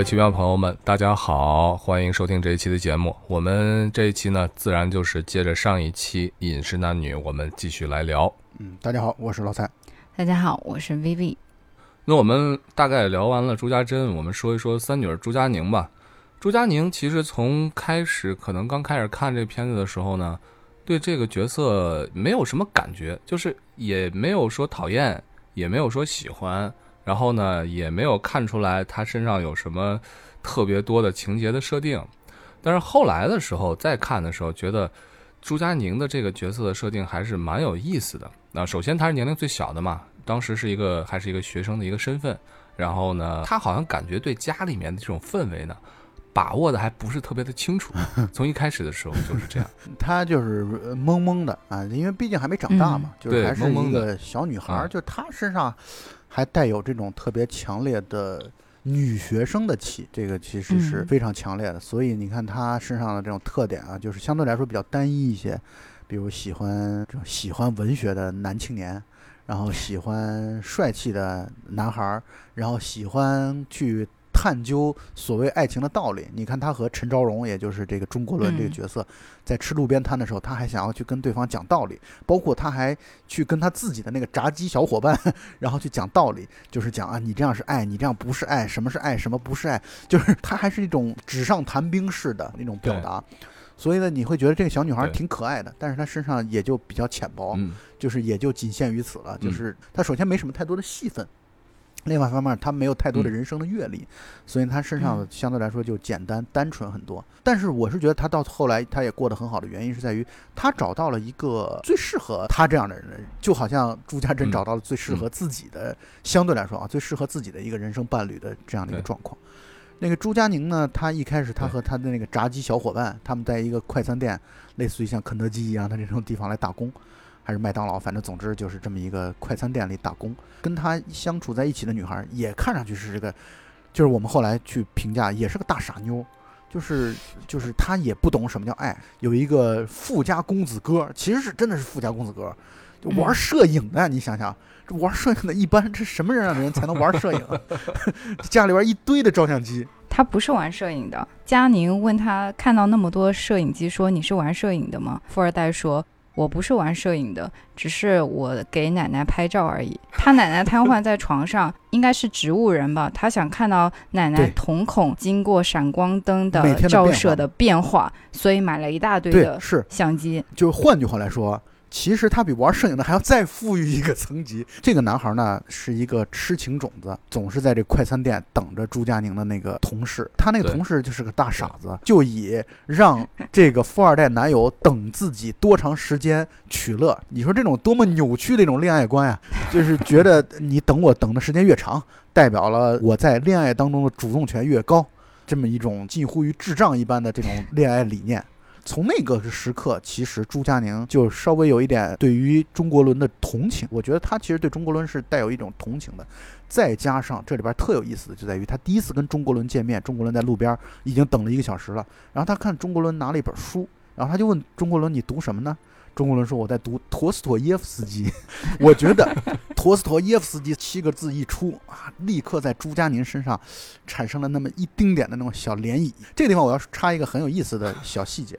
各位奇妙朋友们，大家好，欢迎收听这一期的节目。我们这一期呢，自然就是接着上一期《饮食男女》，我们继续来聊。嗯，大家好，我是老蔡。大家好，我是 Vivi。那我们大概聊完了朱家珍，我们说一说三女儿朱家宁吧。朱家宁其实从开始，可能刚开始看这片子的时候呢，对这个角色没有什么感觉，就是也没有说讨厌，也没有说喜欢，然后呢，也没有看出来他身上有什么特别多的情节的设定。但是后来的时候再看的时候，觉得朱佳宁的这个角色的设定还是蛮有意思的。那首先她是年龄最小的嘛，当时是一个还是一个学生的一个身份，然后呢，她好像感觉对家里面的这种氛围呢。把握的还不是特别的清楚，从一开始的时候就是这样。她就是懵懵的啊，因为毕竟还没长大嘛，就是还是一个小女孩。就她身上还带有这种特别强烈的女学生的气，这个其实是非常强烈的。所以你看她身上的这种特点啊，就是相对来说比较单一一些，比如喜欢这种喜欢文学的男青年，然后喜欢帅气的男孩，然后喜欢去。探究所谓爱情的道理，你看他和陈昭荣，也就是这个钟国伦这个角色，在吃路边摊的时候，他还想要去跟对方讲道理，包括他还去跟他自己的那个炸鸡小伙伴，然后去讲道理，就是讲啊，你这样是爱，你这样不是爱，什么是爱，什么不是爱，就是他还是一种纸上谈兵式的那种表达，所以呢，你会觉得这个小女孩挺可爱的，但是她身上也就比较浅薄，就是也就仅限于此了，就是她首先没什么太多的戏份。另外一方面，他没有太多的人生的阅历，所以他身上相对来说就简单单纯很多。但是我是觉得他到后来他也过得很好的原因是在于他找到了一个最适合他这样的人，就好像朱家珍找到了最适合自己的，相对来说啊最适合自己的一个人生伴侣的这样的一个状况。那个朱佳宁呢，他一开始他和他的那个炸鸡小伙伴，他们在一个快餐店，类似于像肯德基一样的这种地方来打工。还是麦当劳，反正总之就是这么一个快餐店里打工。跟他相处在一起的女孩也看上去是这个，就是我们后来去评价，也是个大傻妞，就是就是她也不懂什么叫爱。有一个富家公子哥，其实是真的是富家公子哥，就玩摄影的。你想想，这玩摄影的，一般这什么样的人才能玩摄影？家里边一堆的照相机。他不是玩摄影的。佳宁问他看到那么多摄影机，说你是玩摄影的吗？富二代说。我不是玩摄影的，只是我给奶奶拍照而已。他奶奶瘫痪在床上，应该是植物人吧？他想看到奶奶瞳孔经过闪光灯的照射的变化，所以买了一大堆的相机。就换句话来说。其实他比玩摄影的还要再富裕一个层级。这个男孩呢，是一个痴情种子，总是在这快餐店等着朱佳宁的那个同事。他那个同事就是个大傻子，就以让这个富二代男友等自己多长时间取乐。你说这种多么扭曲的一种恋爱观呀？就是觉得你等我等的时间越长，代表了我在恋爱当中的主动权越高，这么一种近乎于智障一般的这种恋爱理念。从那个时刻，其实朱佳宁就稍微有一点对于钟国伦的同情。我觉得他其实对钟国伦是带有一种同情的。再加上这里边特有意思的就在于，他第一次跟钟国伦见面，钟国伦在路边已经等了一个小时了。然后他看钟国伦拿了一本书，然后他就问钟国伦：“你读什么呢？”中国人说我在读陀思妥耶夫斯基，我觉得陀思妥耶夫斯基七个字一出啊，立刻在朱佳宁身上产生了那么一丁点的那种小涟漪。这个地方我要插一个很有意思的小细节，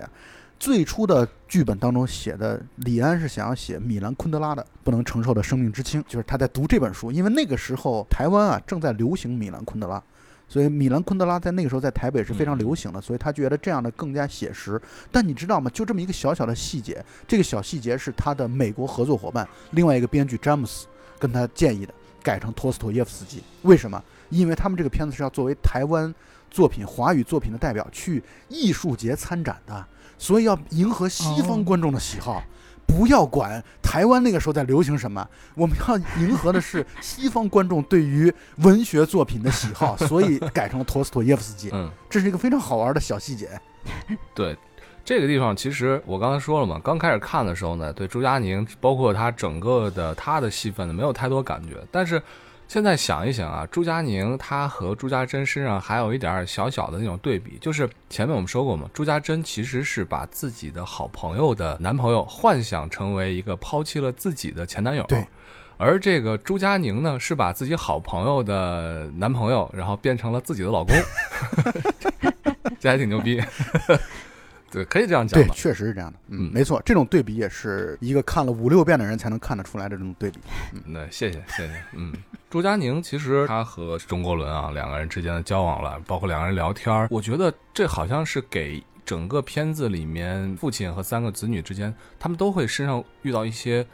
最初的剧本当中写的李安是想要写米兰昆德拉的《不能承受的生命之轻》，就是他在读这本书，因为那个时候台湾啊正在流行米兰昆德拉。所以米兰昆德拉在那个时候在台北是非常流行的，所以他觉得这样的更加写实。但你知道吗？就这么一个小小的细节，这个小细节是他的美国合作伙伴另外一个编剧詹姆斯跟他建议的，改成托斯托耶夫斯基。为什么？因为他们这个片子是要作为台湾作品、华语作品的代表去艺术节参展的，所以要迎合西方观众的喜好。不要管台湾那个时候在流行什么，我们要迎合的是 西方观众对于文学作品的喜好，所以改成了陀思妥耶夫斯基。嗯，这是一个非常好玩的小细节。对，这个地方其实我刚才说了嘛，刚开始看的时候呢，对朱佳宁，包括他整个的他的戏份呢，没有太多感觉，但是。现在想一想啊，朱佳宁她和朱家珍身上还有一点小小的那种对比，就是前面我们说过嘛，朱家珍其实是把自己的好朋友的男朋友幻想成为一个抛弃了自己的前男友，对，而这个朱佳宁呢，是把自己好朋友的男朋友，然后变成了自己的老公，这还挺牛逼。对，可以这样讲。对，确实是这样的。嗯，没错，这种对比也是一个看了五六遍的人才能看得出来的这种对比。嗯，那谢谢谢谢。嗯，朱佳宁其实他和钟国伦啊两个人之间的交往了，包括两个人聊天我觉得这好像是给整个片子里面父亲和三个子女之间，他们都会身上遇到一些。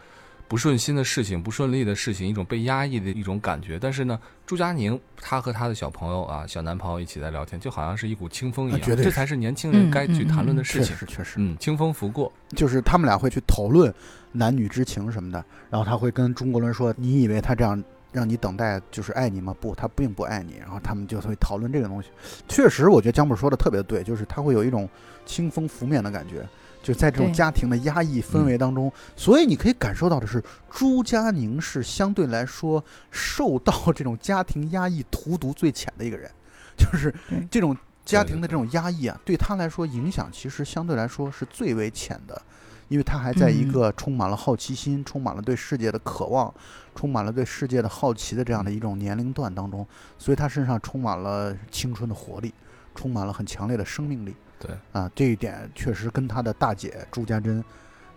不顺心的事情，不顺利的事情，一种被压抑的一种感觉。但是呢，朱佳宁她和她的小朋友啊，小男朋友一起在聊天，就好像是一股清风一样。这才是年轻人该去谈论的事情。确实，确实，嗯，清风拂过，就是他们俩会去讨论男女之情什么的。然后他会跟中国人说：“你以为他这样让你等待就是爱你吗？不，他并不爱你。”然后他们就会讨论这个东西。确实，我觉得江本说的特别对，就是他会有一种清风拂面的感觉。就在这种家庭的压抑氛围当中，所以你可以感受到的是，朱佳宁是相对来说受到这种家庭压抑荼毒最浅的一个人，就是这种家庭的这种压抑啊，对他来说影响其实相对来说是最为浅的，因为他还在一个充满了好奇心、充满了对世界的渴望、充满了对世界的好奇的这样的一种年龄段当中，所以他身上充满了青春的活力，充满了很强烈的生命力。对啊，这一点确实跟他的大姐朱家珍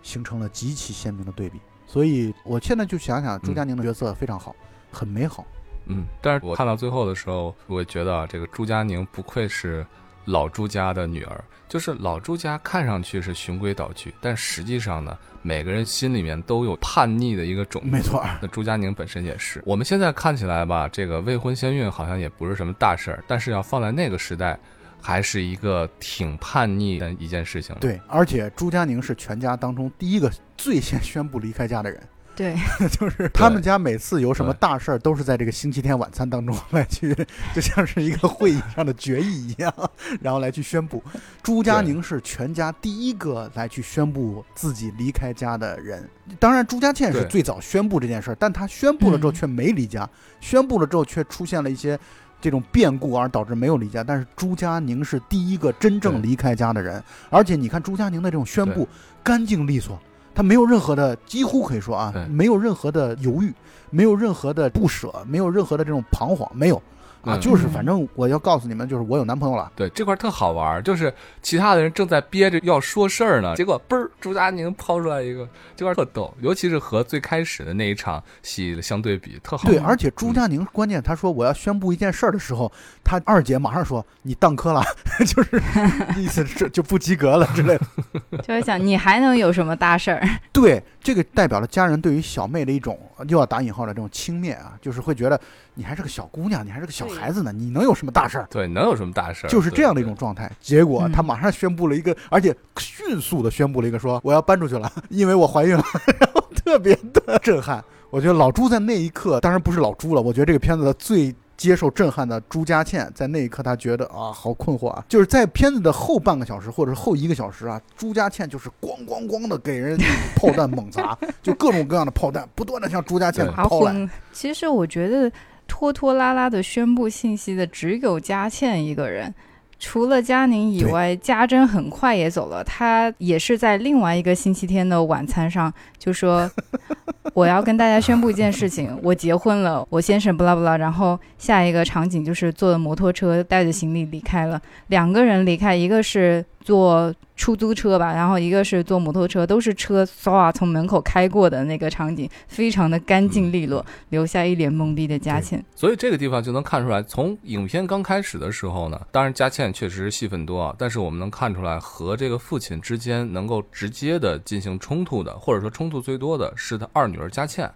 形成了极其鲜明的对比。所以我现在就想想，朱佳宁的角色非常好，很美好。嗯，但是我看到最后的时候，我觉得啊这个朱佳宁不愧是老朱家的女儿。就是老朱家看上去是循规蹈矩，但实际上呢，每个人心里面都有叛逆的一个种。没错，那朱佳宁本身也是。我们现在看起来吧，这个未婚先孕好像也不是什么大事儿，但是要放在那个时代。还是一个挺叛逆的一件事情。对，而且朱佳宁是全家当中第一个最先宣布离开家的人。对，就是他们家每次有什么大事儿，都是在这个星期天晚餐当中来去，就像是一个会议上的决议一样，然后来去宣布。朱佳宁是全家第一个来去宣布自己离开家的人。当然，朱家倩是最早宣布这件事儿，但他宣布了之后却没离家，宣布了之后却出现了一些。这种变故而导致没有离家，但是朱佳宁是第一个真正离开家的人，而且你看朱佳宁的这种宣布，干净利索，他没有任何的，几乎可以说啊，没有任何的犹豫，没有任何的不舍，没有任何的这种彷徨，没有。啊，就是反正我要告诉你们，就是我有男朋友了。对这块特好玩，就是其他的人正在憋着要说事儿呢，结果嘣儿，朱佳宁抛出来一个，这块特逗。尤其是和最开始的那一场戏相对比，特好。对，而且朱佳宁关键他说我要宣布一件事儿的时候，他二姐马上说你当科了，就是 意思是就不及格了之类的。就是想你还能有什么大事儿？对，这个代表了家人对于小妹的一种又要打引号的这种轻蔑啊，就是会觉得。你还是个小姑娘，你还是个小孩子呢，你能有什么大事儿？对，能有什么大事儿？就是这样的一种状态。结果他马上宣布了一个，而且迅速的宣布了一个，说我要搬出去了，因为我怀孕了，然后特别的震撼。我觉得老朱在那一刻，当然不是老朱了，我觉得这个片子的最。接受震撼的朱家倩，在那一刻，他觉得啊，好困惑啊！就是在片子的后半个小时，或者是后一个小时啊，朱家倩就是咣咣咣的给人炮弹猛砸，就各种各样的炮弹不断的向朱家倩抛来。其实我觉得拖拖拉拉的宣布信息的只有佳倩一个人。除了佳宁以外，家珍很快也走了。他也是在另外一个星期天的晚餐上就说：“我要跟大家宣布一件事情，我结婚了，我先生不拉不拉。”然后下一个场景就是坐着摩托车带着行李离开了，两个人离开，一个是。坐出租车吧，然后一个是坐摩托车，都是车唰从门口开过的那个场景，非常的干净利落，留下一脸懵逼的佳倩。所以这个地方就能看出来，从影片刚开始的时候呢，当然佳倩确实是戏份多啊，但是我们能看出来和这个父亲之间能够直接的进行冲突的，或者说冲突最多的是他二女儿佳倩，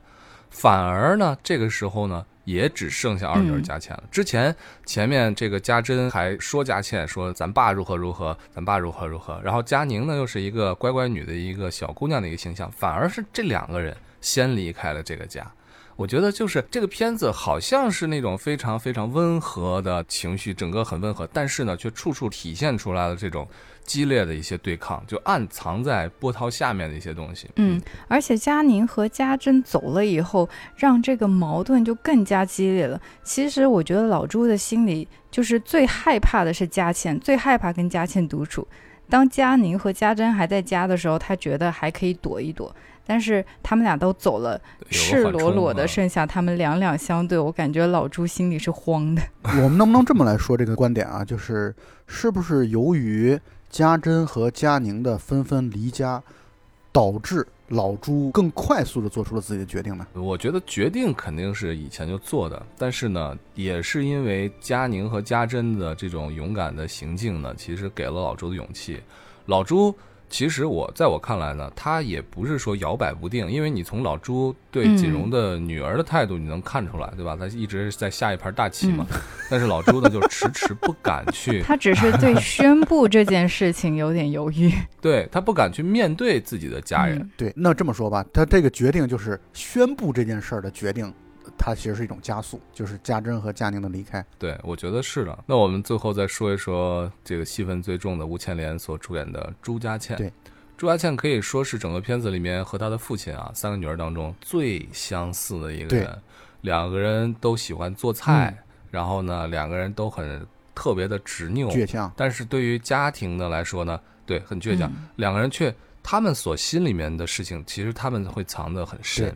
反而呢这个时候呢。也只剩下二女儿佳倩了。之前前面这个家珍还说佳倩说咱爸如何如何，咱爸如何如何。然后佳宁呢又是一个乖乖女的一个小姑娘的一个形象，反而是这两个人先离开了这个家。我觉得就是这个片子好像是那种非常非常温和的情绪，整个很温和，但是呢却处处体现出来了这种。激烈的一些对抗，就暗藏在波涛下面的一些东西。嗯，而且佳宁和家珍走了以后，让这个矛盾就更加激烈了。其实我觉得老朱的心里就是最害怕的是佳倩，最害怕跟佳倩独处。当佳宁和家珍还在家的时候，他觉得还可以躲一躲。但是他们俩都走了，赤裸裸的剩下他们两两相对，我感觉老朱心里是慌的。我们能不能这么来说这个观点啊？就是是不是由于家珍和佳宁的纷纷离家，导致老朱更快速的做出了自己的决定呢？我觉得决定肯定是以前就做的，但是呢，也是因为佳宁和家珍的这种勇敢的行径呢，其实给了老朱的勇气。老朱。其实我在我看来呢，他也不是说摇摆不定，因为你从老朱对锦荣的女儿的态度，你能看出来，对吧？他一直在下一盘大棋嘛。但是老朱呢，就迟迟不敢去。他只是对宣布这件事情有点犹豫。对他不敢去面对自己的家人。对，那这么说吧，他这个决定就是宣布这件事儿的决定。它其实是一种加速，就是家珍和佳宁的离开。对，我觉得是的。那我们最后再说一说这个戏份最重的吴倩莲所主演的朱家倩。对，朱家倩可以说是整个片子里面和她的父亲啊三个女儿当中最相似的一个人。两个人都喜欢做菜，然后呢，两个人都很特别的执拗、倔强。但是对于家庭的来说呢，对，很倔强。两个人却他们所心里面的事情，其实他们会藏得很深。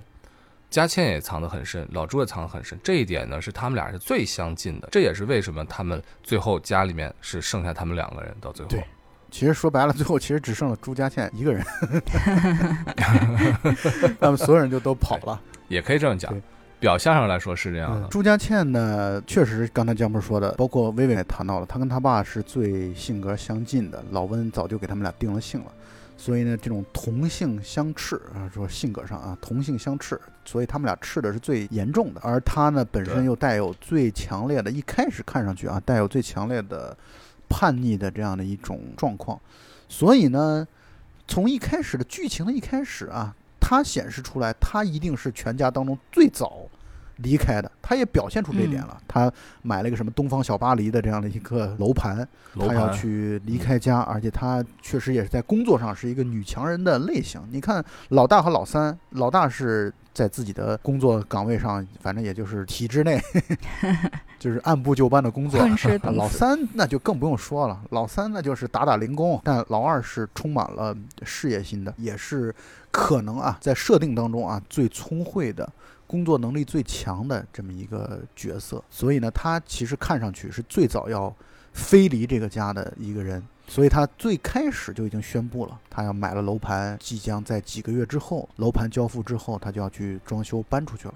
佳倩也藏得很深，老朱也藏得很深，这一点呢是他们俩是最相近的，这也是为什么他们最后家里面是剩下他们两个人到最后。对，其实说白了，最后其实只剩了朱佳倩一个人，他们所有人就都跑了，也可以这样讲。表象上来说是这样的。朱佳倩呢，确实刚才江波说的，包括薇薇也谈到了，她跟她爸是最性格相近的，老温早就给他们俩定了性了。所以呢，这种同性相斥啊，说性格上啊，同性相斥，所以他们俩斥的是最严重的。而他呢，本身又带有最强烈的，一开始看上去啊，带有最强烈的叛逆的这样的一种状况。所以呢，从一开始的剧情的一开始啊，他显示出来，他一定是全家当中最早。离开的，他也表现出这点了。他买了一个什么东方小巴黎的这样的一个楼盘，他要去离开家，而且他确实也是在工作上是一个女强人的类型。你看老大和老三，老大是在自己的工作岗位上，反正也就是体制内，就是按部就班的工作。老三那就更不用说了，老三那就是打打零工。但老二是充满了事业心的，也是可能啊，在设定当中啊最聪慧的。工作能力最强的这么一个角色，所以呢，他其实看上去是最早要飞离这个家的一个人，所以他最开始就已经宣布了，他要买了楼盘，即将在几个月之后，楼盘交付之后，他就要去装修搬出去了。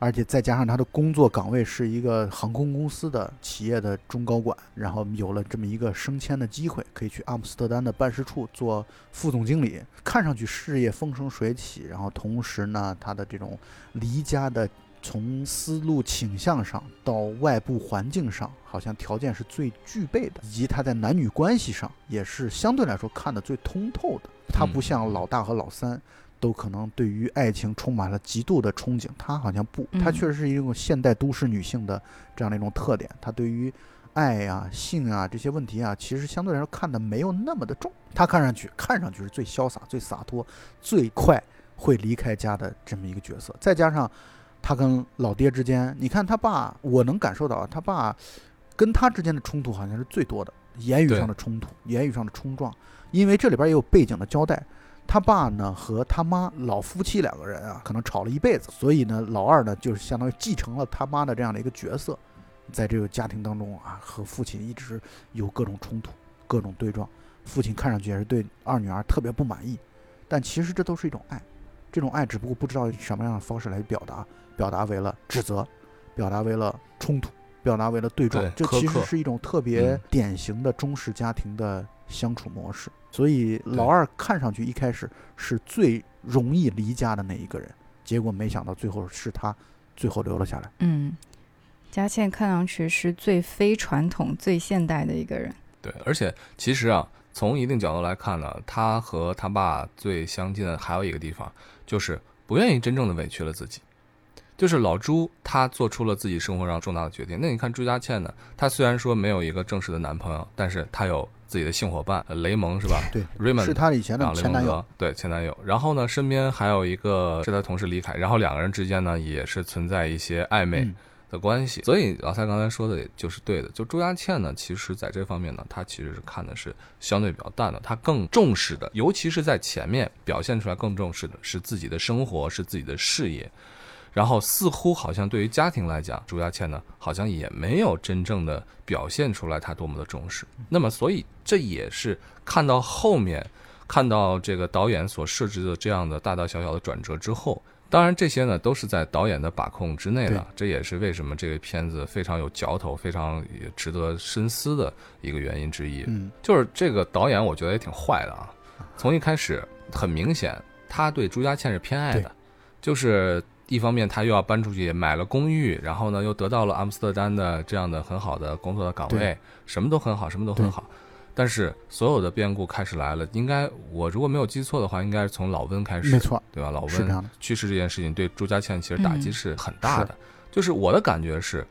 而且再加上他的工作岗位是一个航空公司的企业的中高管，然后有了这么一个升迁的机会，可以去阿姆斯特丹的办事处做副总经理，看上去事业风生水起。然后同时呢，他的这种离家的从思路倾向上到外部环境上，好像条件是最具备的，以及他在男女关系上也是相对来说看得最通透的。他不像老大和老三。都可能对于爱情充满了极度的憧憬，她好像不，她确实是一种现代都市女性的这样的一种特点。她对于爱啊、性啊这些问题啊，其实相对来说看的没有那么的重。她看上去看上去是最潇洒、最洒脱、最快会离开家的这么一个角色。再加上她跟老爹之间，你看她爸，我能感受到她爸跟她之间的冲突好像是最多的，言语上的冲突、言语上的冲撞。因为这里边也有背景的交代。他爸呢和他妈老夫妻两个人啊，可能吵了一辈子，所以呢，老二呢就是相当于继承了他妈的这样的一个角色，在这个家庭当中啊，和父亲一直有各种冲突、各种对撞。父亲看上去也是对二女儿特别不满意，但其实这都是一种爱，这种爱只不过不知道以什么样的方式来表达，表达为了指责，表达为了冲突，表达为了对撞。这其实是一种特别典型的中式家庭的相处模式。所以老二看上去一开始是最容易离家的那一个人，结果没想到最后是他最后留了下来。嗯，佳倩看上去是最非传统、最现代的一个人。对，而且其实啊，从一定角度来看呢，他和他爸最相近的还有一个地方，就是不愿意真正的委屈了自己。就是老朱他做出了自己生活上重大的决定。那你看朱佳倩呢？她虽然说没有一个正式的男朋友，但是她有。自己的性伙伴雷蒙是吧？对，Raymond 是她以前的前男友。对，前男友。然后呢，身边还有一个是她同事李凯，然后两个人之间呢也是存在一些暧昧。的关系。所以老蔡刚才说的也就是对的，就朱家倩呢，其实在这方面呢，她其实是看的是相对比较淡的，她更重视的，尤其是在前面表现出来更重视的是自己的生活，是自己的事业。然后似乎好像对于家庭来讲，朱家倩呢好像也没有真正的表现出来她多么的重视。那么，所以这也是看到后面，看到这个导演所设置的这样的大大小小的转折之后，当然这些呢都是在导演的把控之内的。这也是为什么这个片子非常有嚼头、非常也值得深思的一个原因之一。嗯，就是这个导演我觉得也挺坏的啊。从一开始很明显，他对朱家倩是偏爱的，就是。一方面他又要搬出去买了公寓，然后呢又得到了阿姆斯特丹的这样的很好的工作的岗位，什么都很好，什么都很好。但是所有的变故开始来了，应该我如果没有记错的话，应该是从老温开始，没错，对吧？老温去世这件事情对朱家倩其实打击是很大的。就是我的感觉是。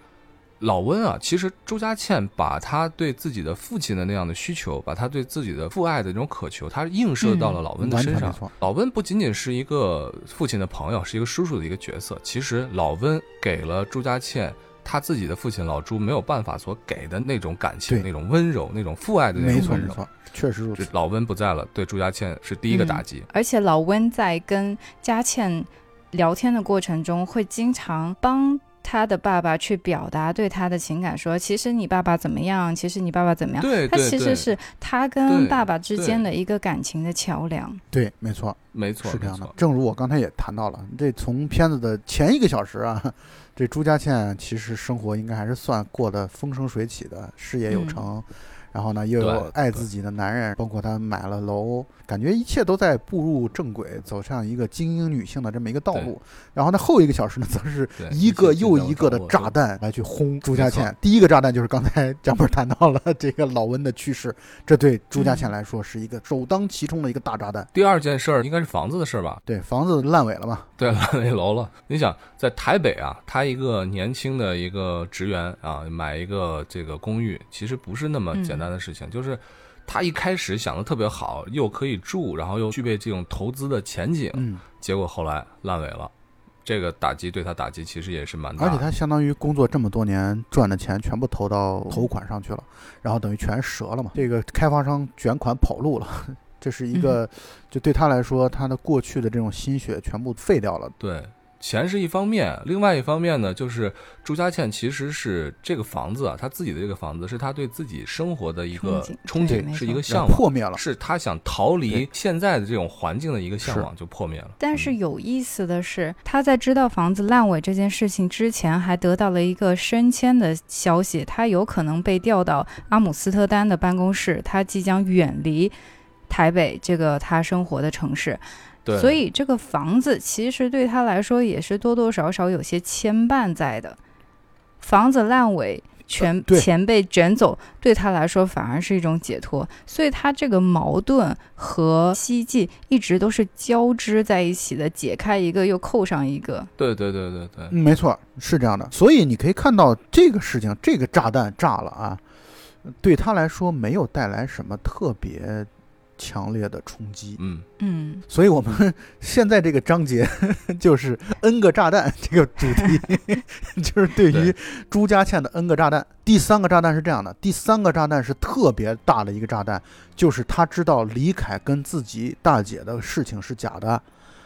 老温啊，其实周家倩把她对自己的父亲的那样的需求，把她对自己的父爱的那种渴求，她映射到了老温的身上。老温不仅仅是一个父亲的朋友，是一个叔叔的一个角色。其实老温给了周家倩他自己的父亲老朱没有办法所给的那种感情、那种温柔、那种父爱的那种温柔。没错，确实如此。老温不在了，对朱家倩是第一个打击。而且老温在跟佳倩聊天的过程中，会经常帮。他的爸爸去表达对他的情感，说：“其实你爸爸怎么样？其实你爸爸怎么样？”对，他其实是他跟爸爸之间的一个感情的桥梁。对，没错，没错，是这样的。正如我刚才也谈到了，这从片子的前一个小时啊，这朱家倩其实生活应该还是算过得风生水起的，事业有成。然后呢，又有爱自己的男人，包括他买了楼，感觉一切都在步入正轨，走上一个精英女性的这么一个道路。然后呢，后一个小时呢，则是 一个又一个的炸弹来去轰朱家倩。第一个炸弹就是刚才张本谈到了这个老温的去世，这对朱家倩来说是一个首当其冲的一个大炸弹。第二件事儿应该是房子的事儿吧？对，房子烂尾了嘛？对，烂尾楼了。你想在台北啊，他一个年轻的一个职员啊，买一个这个公寓，其实不是那么简单。的事情就是，他一开始想的特别好，又可以住，然后又具备这种投资的前景，嗯，结果后来烂尾了，这个打击对他打击其实也是蛮大。而且他相当于工作这么多年赚的钱全部投到投款上去了，然后等于全折了嘛。这个开发商卷款跑路了，这是一个，就对他来说，他的过去的这种心血全部废掉了。对。钱是一方面，另外一方面呢，就是朱家倩其实是这个房子啊，他自己的这个房子是他对自己生活的一个憧憬，是一个向往，破灭了，是他想逃离现在的这种环境的一个向往就破灭了。但是有意思的是，他在知道房子烂尾这件事情之前，还得到了一个升迁的消息，他有可能被调到阿姆斯特丹的办公室，他即将远离台北这个他生活的城市。所以这个房子其实对他来说也是多多少少有些牵绊在的。房子烂尾，全钱被卷走，对他来说反而是一种解脱。所以他这个矛盾和希冀一直都是交织在一起的，解开一个又扣上一个。对对对对对，没错，是这样的。所以你可以看到这个事情，这个炸弹炸了啊，对他来说没有带来什么特别。强烈的冲击，嗯。嗯，所以我们 现在这个章节 就是 N 个炸弹 这个主题，就是对于朱家倩的 N 个炸弹。第三个炸弹是这样的，第三个炸弹是特别大的一个炸弹，就是他知道李凯跟自己大姐的事情是假的，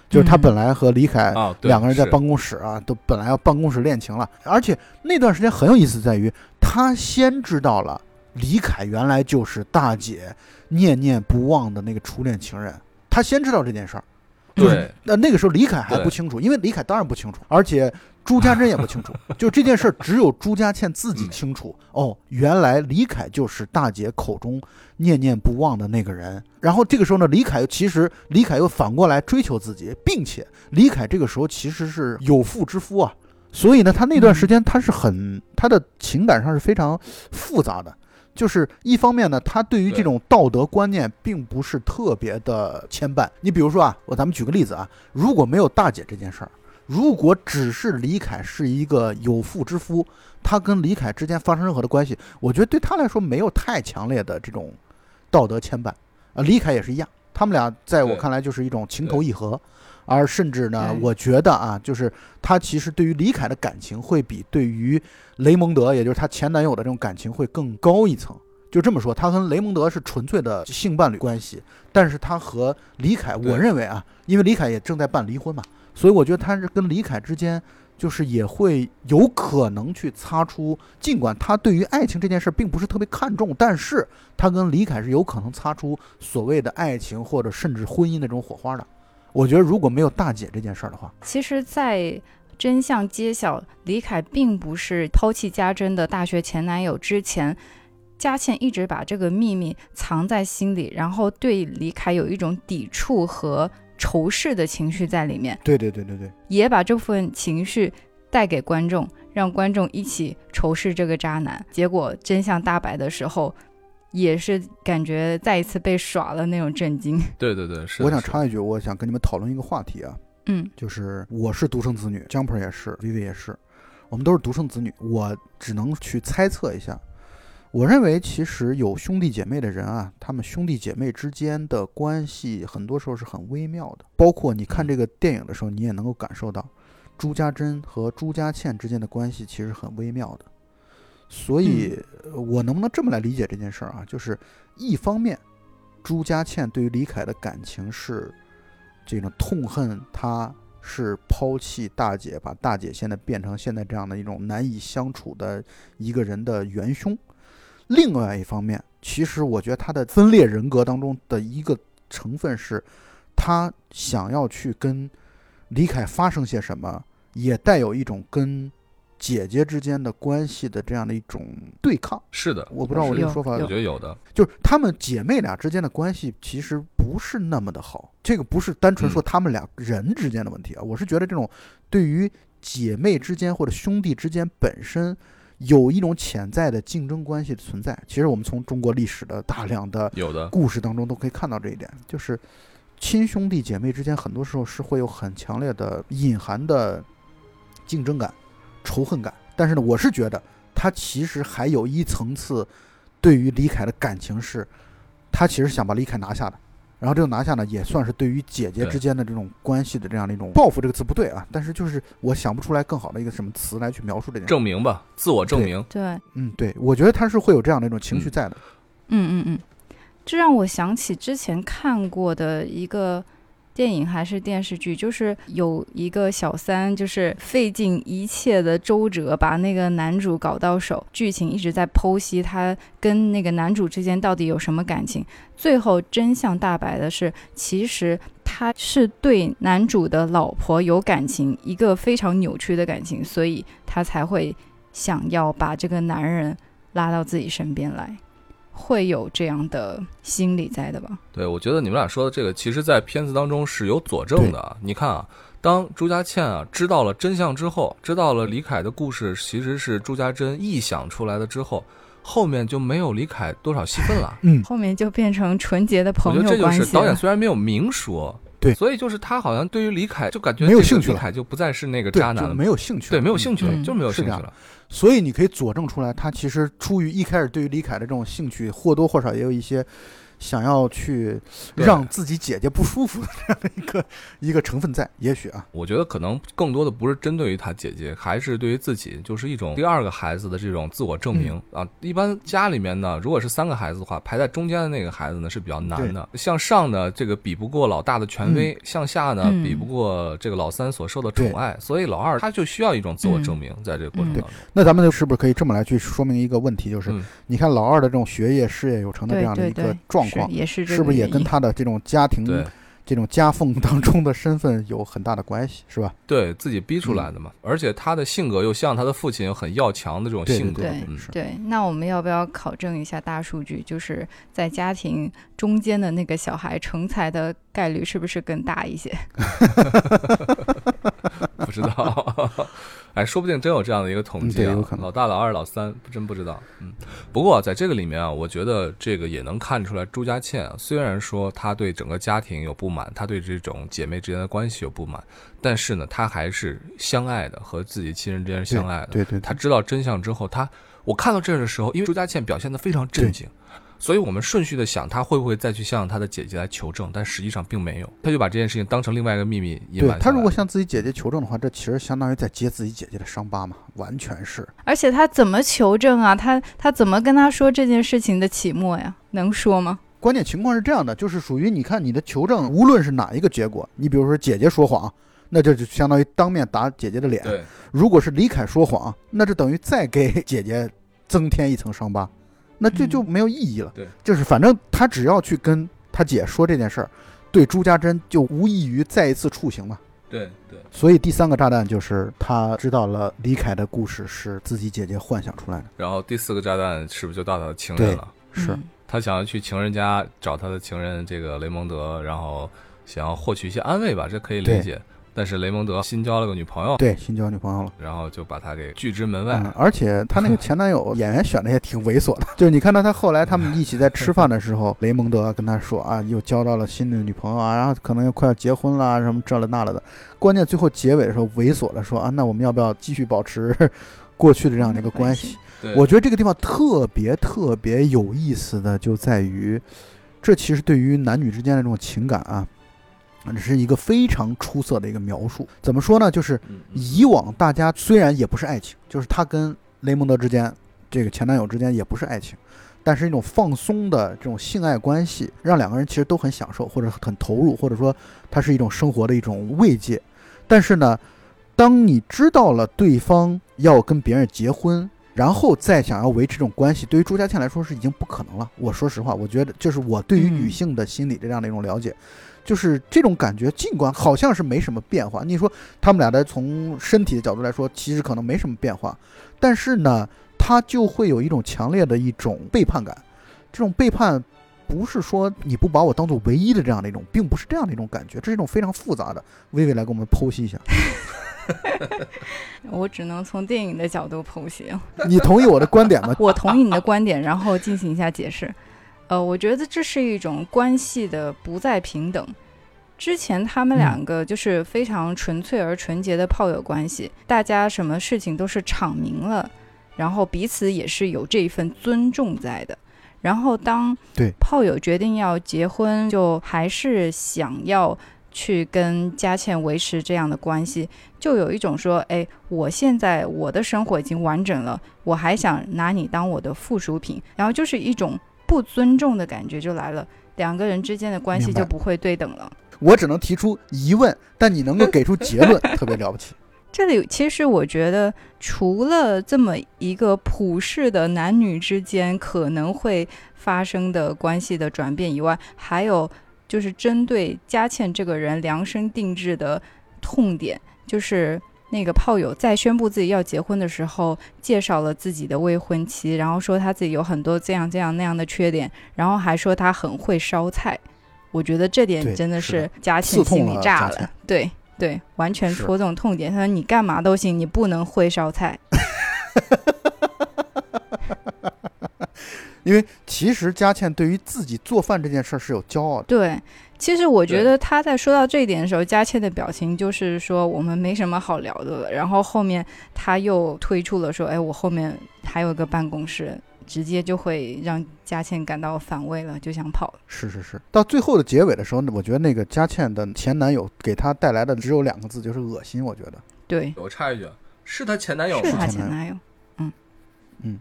就是他本来和李凯两个人在办公室啊，都本来要办公室恋情了，而且那段时间很有意思，在于他先知道了李凯原来就是大姐。念念不忘的那个初恋情人，他先知道这件事儿。对，那那个时候李凯还不清楚，因为李凯当然不清楚，而且朱家珍也不清楚。就这件事儿，只有朱家倩自己清楚。哦，原来李凯就是大姐口中念念不忘的那个人。然后这个时候呢，李凯其实李凯又反过来追求自己，并且李凯这个时候其实是有妇之夫啊，所以呢，他那段时间他是很他的情感上是非常复杂的。就是一方面呢，他对于这种道德观念并不是特别的牵绊。你比如说啊，我咱们举个例子啊，如果没有大姐这件事儿，如果只是李凯是一个有妇之夫，他跟李凯之间发生任何的关系，我觉得对他来说没有太强烈的这种道德牵绊。啊，李凯也是一样，他们俩在我看来就是一种情投意合。而甚至呢，我觉得啊，就是她其实对于李凯的感情会比对于雷蒙德，也就是她前男友的这种感情会更高一层。就这么说，他跟雷蒙德是纯粹的性伴侣关系，但是他和李凯，我认为啊，因为李凯也正在办离婚嘛，所以我觉得他是跟李凯之间。就是也会有可能去擦出，尽管他对于爱情这件事并不是特别看重，但是他跟李凯是有可能擦出所谓的爱情或者甚至婚姻那种火花的。我觉得如果没有大姐这件事儿的话，其实，在真相揭晓李凯并不是抛弃家珍的大学前男友之前，佳倩一直把这个秘密藏在心里，然后对李凯有一种抵触和。仇视的情绪在里面，对对对对对，也把这部分情绪带给观众，让观众一起仇视这个渣男。结果真相大白的时候，也是感觉再一次被耍了那种震惊。对对对，是。我想插一句，我想跟你们讨论一个话题啊，嗯，就是我是独生子女，Jumper 也是，Vivi 也是，我们都是独生子女，我只能去猜测一下。我认为，其实有兄弟姐妹的人啊，他们兄弟姐妹之间的关系，很多时候是很微妙的。包括你看这个电影的时候，你也能够感受到，朱家珍和朱家倩之间的关系其实很微妙的。所以，我能不能这么来理解这件事儿啊？就是一方面，朱家倩对于李凯的感情是这种痛恨，他是抛弃大姐，把大姐现在变成现在这样的一种难以相处的一个人的元凶。另外一方面，其实我觉得他的分裂人格当中的一个成分是，他想要去跟李凯发生些什么，也带有一种跟姐姐之间的关系的这样的一种对抗。是的，我不知道我这个说法，我觉得有的，就是她们姐妹俩之间的关系其实不是那么的好。这个不是单纯说她们俩人之间的问题啊，我是觉得这种对于姐妹之间或者兄弟之间本身。有一种潜在的竞争关系的存在，其实我们从中国历史的大量的有的故事当中都可以看到这一点，就是亲兄弟姐妹之间很多时候是会有很强烈的隐含的竞争感、仇恨感。但是呢，我是觉得他其实还有一层次对于李凯的感情，是他其实想把李凯拿下的。然后这个拿下呢，也算是对于姐姐之间的这种关系的这样的一种报复。这个词不对啊，但是就是我想不出来更好的一个什么词来去描述这件事。证明吧，自我证明。对，嗯，对，我觉得他是会有这样的一种情绪在的。嗯嗯嗯，这让我想起之前看过的一个。电影还是电视剧，就是有一个小三，就是费尽一切的周折把那个男主搞到手。剧情一直在剖析他跟那个男主之间到底有什么感情。最后真相大白的是，其实他是对男主的老婆有感情，一个非常扭曲的感情，所以他才会想要把这个男人拉到自己身边来。会有这样的心理在的吧？对，我觉得你们俩说的这个，其实，在片子当中是有佐证的。你看啊，当朱家倩啊知道了真相之后，知道了李凯的故事其实是朱家珍臆想出来的之后，后面就没有李凯多少戏份了。嗯，后面就变成纯洁的朋友关系。我觉得这就是导演虽然没有明说，对，所以就是他好像对于李凯就感觉没有兴趣了，李凯就不再是那个渣男了，没有兴趣，对，没有兴趣了，就没有兴趣了。所以你可以佐证出来，他其实出于一开始对于李凯的这种兴趣，或多或少也有一些。想要去让自己姐姐不舒服的这样的一个 一个成分在，也许啊，我觉得可能更多的不是针对于他姐姐，还是对于自己，就是一种第二个孩子的这种自我证明啊。一般家里面呢，如果是三个孩子的话，排在中间的那个孩子呢是比较难的。向上呢，这个比不过老大的权威；向下呢，比不过这个老三所受的宠爱。所以老二他就需要一种自我证明，在这个过程当中。那咱们是不是可以这么来去说明一个问题？就是你看老二的这种学业、事业有成的这样的一个状况。也是，是不是也跟他的这种家庭、这种夹缝 当中的身份有很大的关系，是吧？对自己逼出来的嘛，而且他的性格又像他的父亲，有很要强的这种性格。对对，那我们要不要考证一下大数据？就是在家庭中间的那个小孩成才的概率是不是更大一些？不知道。哎，说不定真有这样的一个统计啊！老大、老二、老三，真不知道。嗯，不过在这个里面啊，我觉得这个也能看出来，朱家倩啊，虽然说她对整个家庭有不满，她对这种姐妹之间的关系有不满，但是呢，她还是相爱的，和自己亲人之间相爱的。对对。她知道真相之后，她我看到这儿的时候，因为朱家倩表现的非常镇静，所以我们顺序的想，他会不会再去向他的姐姐来求证？但实际上并没有，他就把这件事情当成另外一个秘密隐瞒。对他如果向自己姐姐求证的话，这其实相当于在揭自己姐姐的伤疤嘛，完全是。而且他怎么求证啊？他他怎么跟他说这件事情的起末呀？能说吗？关键情况是这样的，就是属于你看你的求证，无论是哪一个结果，你比如说姐姐说谎，那这就相当于当面打姐姐的脸。对，如果是李凯说谎，那就等于再给姐姐增添一层伤疤。那这就没有意义了。对，就是反正他只要去跟他姐说这件事儿，对朱家珍就无异于再一次处刑嘛。对对。所以第三个炸弹就是他知道了李凯的故事是自己姐姐幻想出来的。然后第四个炸弹是不是就到他的情人了？是他想要去情人家找他的情人这个雷蒙德，然后想要获取一些安慰吧，这可以理解。但是雷蒙德新交了个女朋友，对，新交女朋友了，然后就把他给拒之门外。而且他那个前男友 演员选的也挺猥琐的，就是你看到他后来他们一起在吃饭的时候，雷蒙德跟他说啊，又交到了新的女朋友啊，然后可能又快要结婚了，什么这了那了的。关键最后结尾的时候猥琐的说啊，那我们要不要继续保持 过去的这样的一个关系？我觉得这个地方特别特别有意思的就在于，这其实对于男女之间的这种情感啊。这是一个非常出色的一个描述。怎么说呢？就是以往大家虽然也不是爱情，就是他跟雷蒙德之间，这个前男友之间也不是爱情，但是一种放松的这种性爱关系，让两个人其实都很享受，或者很投入，或者说它是一种生活的一种慰藉。但是呢，当你知道了对方要跟别人结婚，然后再想要维持这种关系，对于朱家倩来说是已经不可能了。我说实话，我觉得就是我对于女性的心理这样的一种了解。就是这种感觉，尽管好像是没什么变化。你说他们俩的从身体的角度来说，其实可能没什么变化，但是呢，他就会有一种强烈的一种背叛感。这种背叛不是说你不把我当做唯一的这样的一种，并不是这样的一种感觉，这是一种非常复杂的。微微来给我们剖析一下。我只能从电影的角度剖析。你同意我的观点吗？我同意你的观点，然后进行一下解释。呃，我觉得这是一种关系的不再平等。之前他们两个就是非常纯粹而纯洁的炮友关系，大家什么事情都是敞明了，然后彼此也是有这一份尊重在的。然后当对炮友决定要结婚，就还是想要去跟佳倩维持这样的关系，就有一种说，哎，我现在我的生活已经完整了，我还想拿你当我的附属品，然后就是一种。不尊重的感觉就来了，两个人之间的关系就不会对等了。我只能提出疑问，但你能够给出结论，特别了不起。这里其实我觉得，除了这么一个普世的男女之间可能会发生的关系的转变以外，还有就是针对佳倩这个人量身定制的痛点，就是。那个炮友在宣布自己要结婚的时候，介绍了自己的未婚妻，然后说他自己有很多这样这样那样的缺点，然后还说他很会烧菜。我觉得这点真的是佳倩心里炸了，对对，完全戳中痛点。他说你干嘛都行，你不能会烧菜。因为其实佳倩对于自己做饭这件事儿是有骄傲的。对。其实我觉得他在说到这一点的时候，佳倩的表情就是说我们没什么好聊的了。然后后面他又推出了说，哎，我后面还有个办公室，直接就会让佳倩感到反胃了，就想跑。是是是，到最后的结尾的时候，我觉得那个佳倩的前男友给她带来的只有两个字，就是恶心。我觉得。对。我插一句，是她前男友吗？是她前男友。嗯嗯。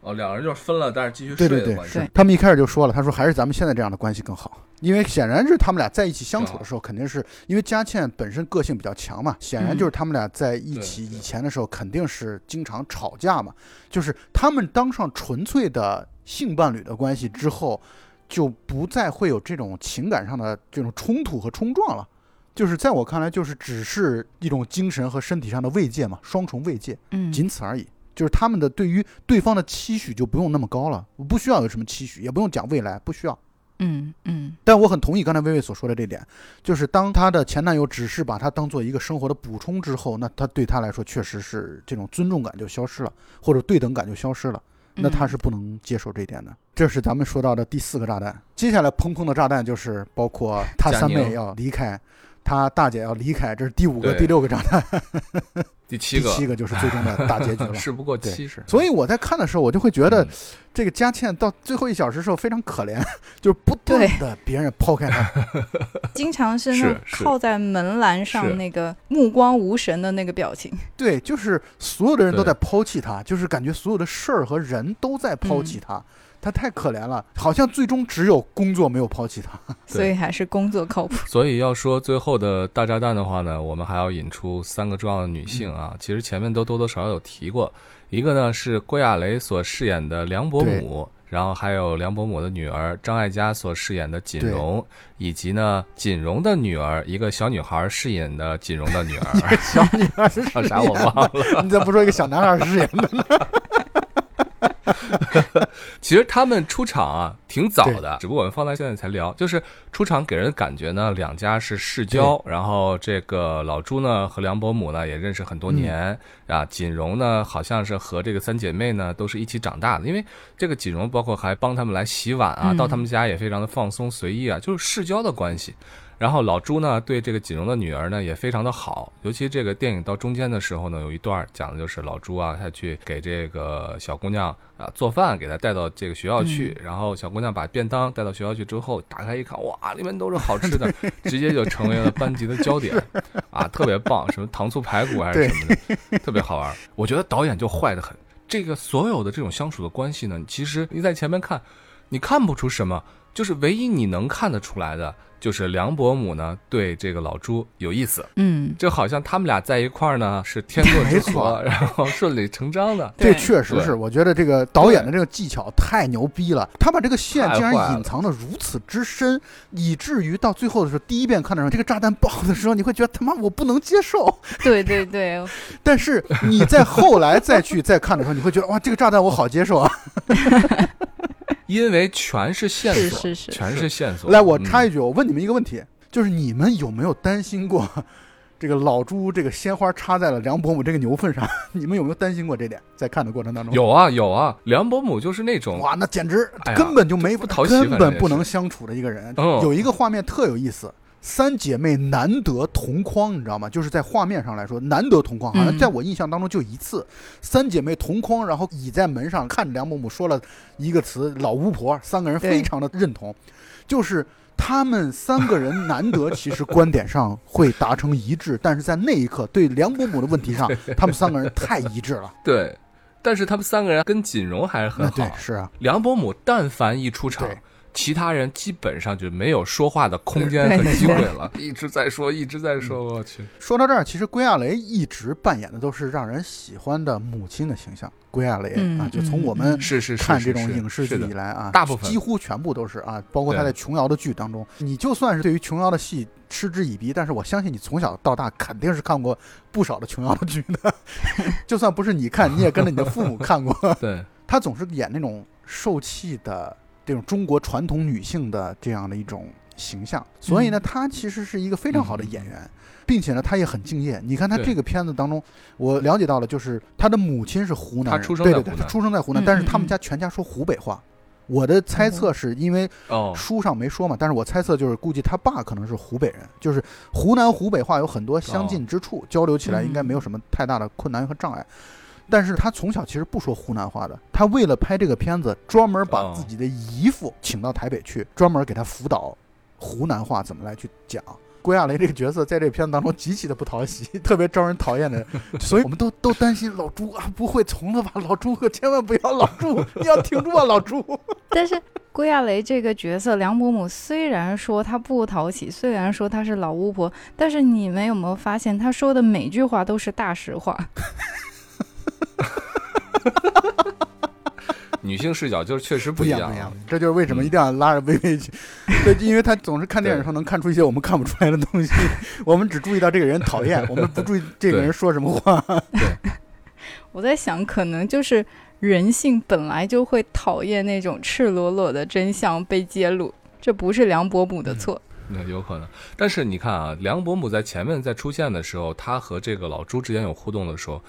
哦，两人就分了，但是继续睡的关系。他们一开始就说了，他说还是咱们现在这样的关系更好，因为显然是他们俩在一起相处的时候，肯定是因为佳倩本身个性比较强嘛，显然就是他们俩在一起以前的时候肯定是经常吵架嘛。就是他们当上纯粹的性伴侣的关系之后，就不再会有这种情感上的这种冲突和冲撞了。就是在我看来，就是只是一种精神和身体上的慰藉嘛，双重慰藉，嗯，仅此而已。就是他们的对于对方的期许就不用那么高了，我不需要有什么期许，也不用讲未来，不需要。嗯嗯。但我很同意刚才薇薇所说的这点，就是当她的前男友只是把她当做一个生活的补充之后，那她对她来说确实是这种尊重感就消失了，或者对等感就消失了，那她是不能接受这一点的。这是咱们说到的第四个炸弹。接下来砰砰的炸弹就是包括她三妹要离开，他大姐要离开，这是第五个、第六个炸弹，第七个，第七个就是最终的大结局了。事不过七，所以我在看的时候，我就会觉得，这个佳倩到最后一小时时候非常可怜，就是不断的别人抛开她，经常是靠在门栏上那个目光无神的那个表情。对，就是所有的人都在抛弃她，就是感觉所有的事儿和人都在抛弃他。他太可怜了，好像最终只有工作没有抛弃他，所以还是工作靠谱。所以要说最后的大炸弹的话呢，我们还要引出三个重要的女性啊。其实前面都多多少少有提过，一个呢是郭亚雷所饰演的梁伯母，然后还有梁伯母的女儿张艾嘉所饰演的锦荣，以及呢锦荣的女儿一个小女孩饰演的锦荣的女儿。小女孩是啥？我忘了。你怎么不说一个小男孩饰演的呢？其实他们出场啊挺早的，只不过我们放在现在才聊。就是出场给人的感觉呢，两家是世交，然后这个老朱呢和梁伯母呢也认识很多年啊。锦荣呢好像是和这个三姐妹呢都是一起长大的，因为这个锦荣包括还帮他们来洗碗啊，到他们家也非常的放松随意啊，就是世交的关系。然后老朱呢，对这个锦荣的女儿呢也非常的好，尤其这个电影到中间的时候呢，有一段讲的就是老朱啊，他去给这个小姑娘啊做饭，给她带到这个学校去，然后小姑娘把便当带到学校去之后，打开一看，哇，里面都是好吃的，直接就成为了班级的焦点，啊，特别棒，什么糖醋排骨还是什么的，特别好玩。我觉得导演就坏的很，这个所有的这种相处的关系呢，其实你在前面看，你看不出什么，就是唯一你能看得出来的。就是梁伯母呢，对这个老朱有意思，嗯，就好像他们俩在一块儿呢是天作之合，然后顺理成章的。这确实是，我觉得这个导演的这个技巧太牛逼了，他把这个线竟然隐藏的如此之深，以至于到最后的时候，第一遍看的时候，这个炸弹爆的时候，你会觉得他妈我不能接受。对对对。但是你在后来再去再看的时候，你会觉得哇，这个炸弹我好接受啊。因为全是线索，是是是，全是线索。来，我插一句，我问你们一个问题，就是你们有没有担心过，这个老朱这个鲜花插在了梁伯母这个牛粪上？你们有没有担心过这点？在看的过程当中，有啊有啊，梁伯母就是那种哇，那简直根本就没不讨根本不能相处的一个人。有一个画面特有意思。三姐妹难得同框，你知道吗？就是在画面上来说难得同框，好像在我印象当中就一次。三姐妹同框，然后倚在门上看着梁伯母说了一个词“老巫婆”，三个人非常的认同。就是他们三个人难得其实观点上会达成一致，但是在那一刻对梁伯母的问题上，他们三个人太一致了。对，但是他们三个人跟锦荣还是很好。是啊，梁伯母但凡一出场。其他人基本上就没有说话的空间和机会了，一直在说，一直在说。我去，说到这儿，其实归亚雷一直扮演的都是让人喜欢的母亲的形象。归亚雷啊，就从我们是是看这种影视剧以来啊，大部分几乎全部都是啊，包括他在琼瑶的剧当中，你就算是对于琼瑶的戏嗤之以鼻，但是我相信你从小到大肯定是看过不少的琼瑶的剧的，就算不是你看，你也跟着你的父母看过。对，他总是演那种受气的。这种中国传统女性的这样的一种形象，所以呢，她其实是一个非常好的演员，并且呢，她也很敬业。你看她这个片子当中，我了解到了，就是她的母亲是湖南人，对对对，她出生在湖南，但是他们家全家说湖北话。我的猜测是因为书上没说嘛，但是我猜测就是估计他爸可能是湖北人，就是湖南湖北话有很多相近之处，交流起来应该没有什么太大的困难和障碍。但是他从小其实不说湖南话的，他为了拍这个片子，专门把自己的姨父请到台北去，专门给他辅导湖南话怎么来去讲。郭亚雷这个角色在这个片子当中极其的不讨喜，特别招人讨厌的，所以我们都都担心老朱啊不会从了吧？老朱可千万不要老朱，你要挺住啊，老朱。但是郭亚雷这个角色梁伯母虽然说他不讨喜，虽然说他是老巫婆，但是你们有没有发现他说的每句话都是大实话？女性视角就是确实不一样，这就是为什么一定要拉着微微去，对，因为她总是看电影时候能看出一些我们看不出来的东西，我们只注意到这个人讨厌，我们不注意这个人说什么话。对，我在想，可能就是人性本来就会讨厌那种赤裸裸的真相被揭露，这不是梁伯母的错。那有可能。但是你看啊，梁伯母在前面在出现的时候，她和这个老朱之间有互动的时候。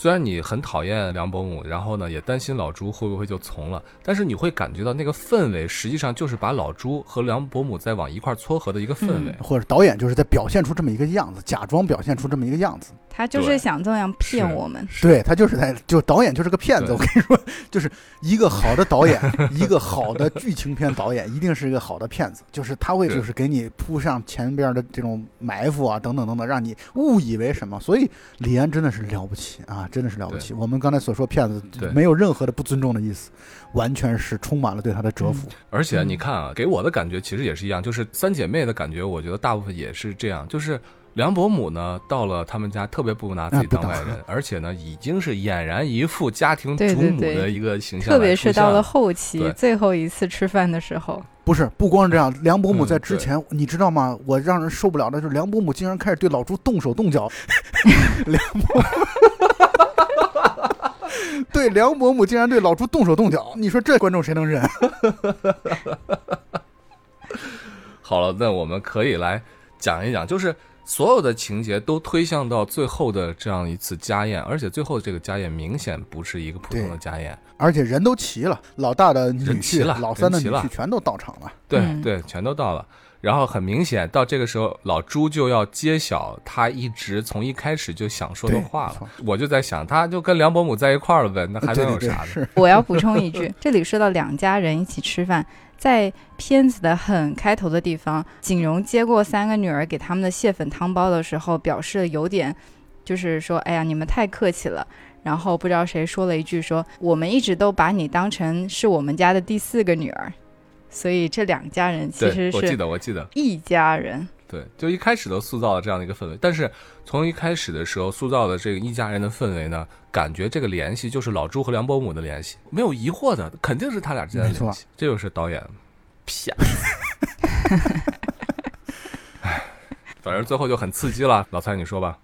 虽然你很讨厌梁伯母，然后呢也担心老朱会不会就从了，但是你会感觉到那个氛围实际上就是把老朱和梁伯母在往一块撮合的一个氛围，或者导演就是在表现出这么一个样子，假装表现出这么一个样子。他就是想这样骗我们，对他就是在就导演就是个骗子。我跟你说，就是一个好的导演，一个好的剧情片导演一定是一个好的骗子，就是他会就是给你铺上前边的这种埋伏啊，等等等等，让你误以为什么。所以李安真的是了不起啊，真的是了不起。我们刚才所说骗子没有任何的不尊重的意思，完全是充满了对他的折服。而且你看啊，给我的感觉其实也是一样，就是三姐妹的感觉，我觉得大部分也是这样，就是。梁伯母呢，到了他们家特别不拿自己当外人，而且呢，已经是俨然一副家庭主母的一个形象。特别是到了后期，最后一次吃饭的时候，不是不光是这样，梁伯母在之前，你知道吗？我让人受不了的就是梁伯母竟然开始对老朱动手动脚。梁伯，对梁伯母竟然对老朱动手动脚，你说这观众谁能忍？好了，那我们可以来讲一讲，就是。所有的情节都推向到最后的这样一次家宴，而且最后这个家宴明显不是一个普通的家宴，而且人都齐了，老大的女婿、老三的女婿全都到场了，对对，全都到了。然后很明显，到这个时候，老朱就要揭晓他一直从一开始就想说的话了。我就在想，他就跟梁伯母在一块儿了呗，那还能有啥的？我要补充一句，这里说到两家人一起吃饭。在片子的很开头的地方，景荣接过三个女儿给他们的蟹粉汤包的时候，表示有点，就是说，哎呀，你们太客气了。然后不知道谁说了一句，说我们一直都把你当成是我们家的第四个女儿，所以这两家人其实是我记得我记得一家人。对，就一开始都塑造了这样的一个氛围，但是从一开始的时候塑造的这个一家人的氛围呢，感觉这个联系就是老朱和梁伯母的联系，没有疑惑的，肯定是他俩之间的联系。这就是导演骗。哎，反正最后就很刺激了。老蔡，你说吧。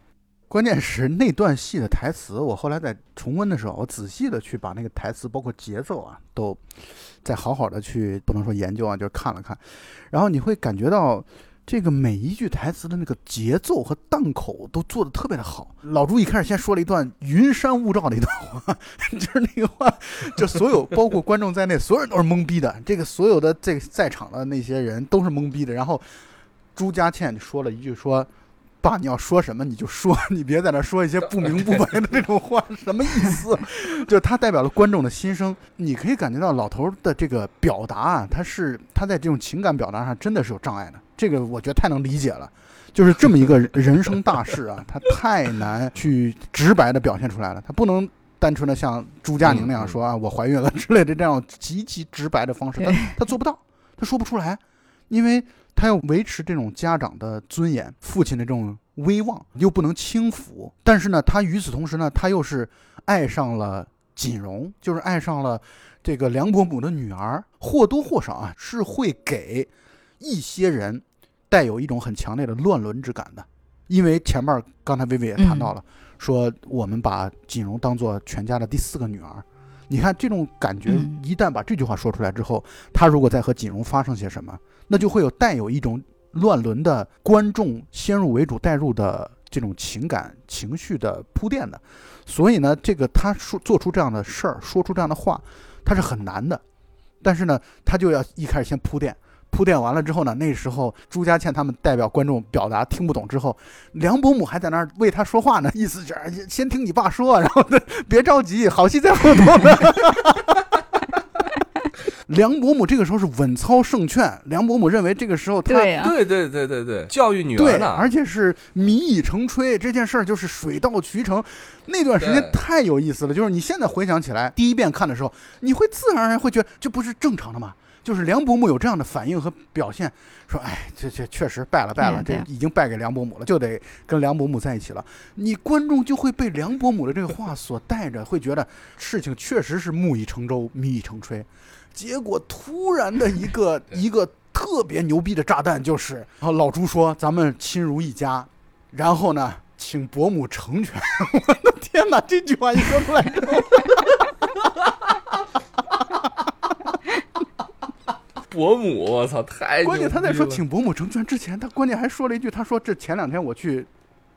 关键是那段戏的台词，我后来在重温的时候，我仔细的去把那个台词，包括节奏啊，都再好好的去，不能说研究啊，就是看了看，然后你会感觉到。这个每一句台词的那个节奏和档口都做的特别的好。老朱一开始先说了一段云山雾罩的一段 话，就是那个话，就所有包括观众在内，所有人都是懵逼的。这个所有的这个在场的那些人都是懵逼的。然后朱家倩说了一句说。爸，你要说什么你就说，你别在那说一些不明不白的这种话，什么意思？就他代表了观众的心声，你可以感觉到老头的这个表达啊，他是他在这种情感表达上真的是有障碍的，这个我觉得太能理解了。就是这么一个人生大事啊，他太难去直白的表现出来了，他不能单纯的像朱佳宁那样说啊，我怀孕了之类的这样极其直白的方式，他他做不到，他说不出来，因为。他要维持这种家长的尊严，父亲的这种威望，又不能轻浮。但是呢，他与此同时呢，他又是爱上了锦荣，就是爱上了这个梁伯母的女儿，或多或少啊，是会给一些人带有一种很强烈的乱伦之感的。因为前面刚才薇薇也谈到了，说我们把锦荣当做全家的第四个女儿。你看这种感觉，一旦把这句话说出来之后，他如果再和锦荣发生些什么？那就会有带有一种乱伦的观众先入为主带入的这种情感情绪的铺垫的，所以呢，这个他说做出这样的事儿，说出这样的话，他是很难的。但是呢，他就要一开始先铺垫，铺垫完了之后呢，那时候朱家倩他们代表观众表达听不懂之后，梁伯母还在那儿为他说话呢，意思是先听你爸说，然后别着急，好戏在后头呢。梁伯母这个时候是稳操胜券，梁伯母认为这个时候他对对对对对对教育女儿呢，而且是米已成炊，这件事儿就是水到渠成。那段时间太有意思了，就是你现在回想起来，第一遍看的时候，你会自然而然会觉得这不是正常的吗？就是梁伯母有这样的反应和表现，说哎，这这确实败了败了，这已经败给梁伯母了，就得跟梁伯母在一起了。你观众就会被梁伯母的这个话所带着，会觉得事情确实是木已成舟，米已成炊。结果突然的一个 一个特别牛逼的炸弹就是，然后老朱说：“咱们亲如一家。”然后呢，请伯母成全。我的天哪，这句话一说出来之后，伯母，我操，太关键他在说请伯母成全之前，他关键还说了一句，他说这前两天我去。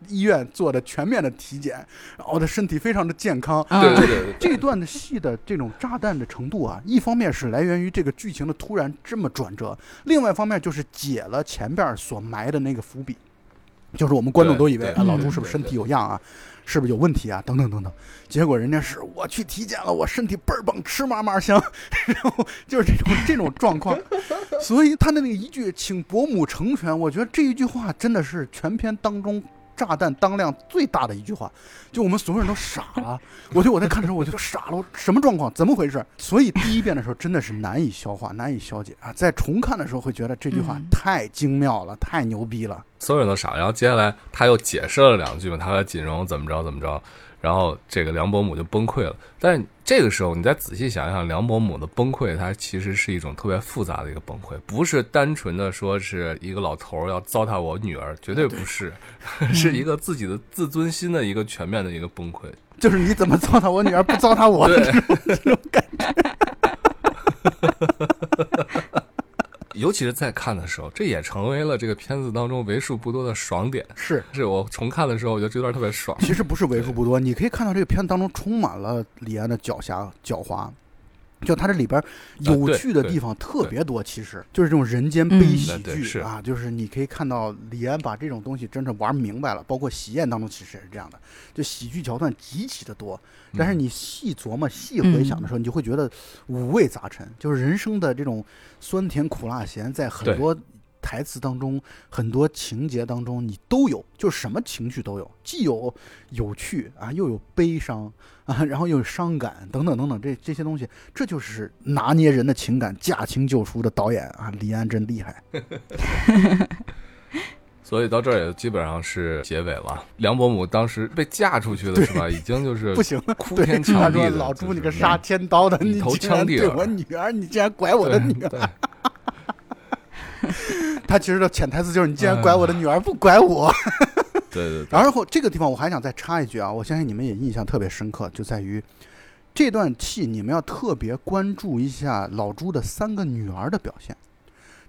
医院做的全面的体检，然后我的身体非常的健康。对对对，这段的戏的这种炸弹的程度啊，一方面是来源于这个剧情的突然这么转折，另外一方面就是解了前边所埋的那个伏笔，就是我们观众都以为啊老朱是不是身体有恙啊，是不是有问题啊？等等等等，结果人家是我去体检了，我身体倍儿棒，吃嘛嘛香，然后就是这种这种状况，所以他的那个一句请伯母成全，我觉得这一句话真的是全篇当中。炸弹当量最大的一句话，就我们所有人都傻了。我就我在看的时候，我就傻了，什么状况？怎么回事？所以第一遍的时候真的是难以消化、难以消解啊！在重看的时候会觉得这句话太精妙了，太牛逼了。所有人都傻。然后接下来他又解释了两句嘛，他和锦荣怎么着怎么着。然后这个梁伯母就崩溃了，但是这个时候你再仔细想想，梁伯母的崩溃，它其实是一种特别复杂的一个崩溃，不是单纯的说是一个老头要糟蹋我女儿，绝对不是，是一个自己的自尊心的一个全面的一个崩溃，就是你怎么糟蹋我女儿，不糟蹋我 这种感觉。尤其是在看的时候，这也成为了这个片子当中为数不多的爽点。是，是我重看的时候，我觉得这段特别爽。其实不是为数不多，你可以看到这个片子当中充满了李安的狡黠、狡猾。就它这里边有趣的地方特别多，其实就是这种人间悲喜剧啊，就是你可以看到李安把这种东西真正玩明白了。包括《喜宴》当中其实也是这样的，就喜剧桥段极其的多，但是你细琢磨、细回想的时候，你就会觉得五味杂陈，就是人生的这种酸甜苦辣咸，在很多。台词当中很多情节当中你都有，就是什么情绪都有，既有有趣啊，又有悲伤啊，然后又有伤感等等等等，这这些东西，这就是拿捏人的情感驾轻就熟的导演啊，李安真厉害。所以到这儿也基本上是结尾了。梁伯母当时被嫁出去了是吧？已经就是不行，哭天抢地的。老朱，你个杀千刀的，你竟然对我女儿，你竟然拐我的女儿。他其实的潜台词就是你既然拐我的女儿，不拐我。对对。然后这个地方我还想再插一句啊，我相信你们也印象特别深刻，就在于这段戏你们要特别关注一下老朱的三个女儿的表现。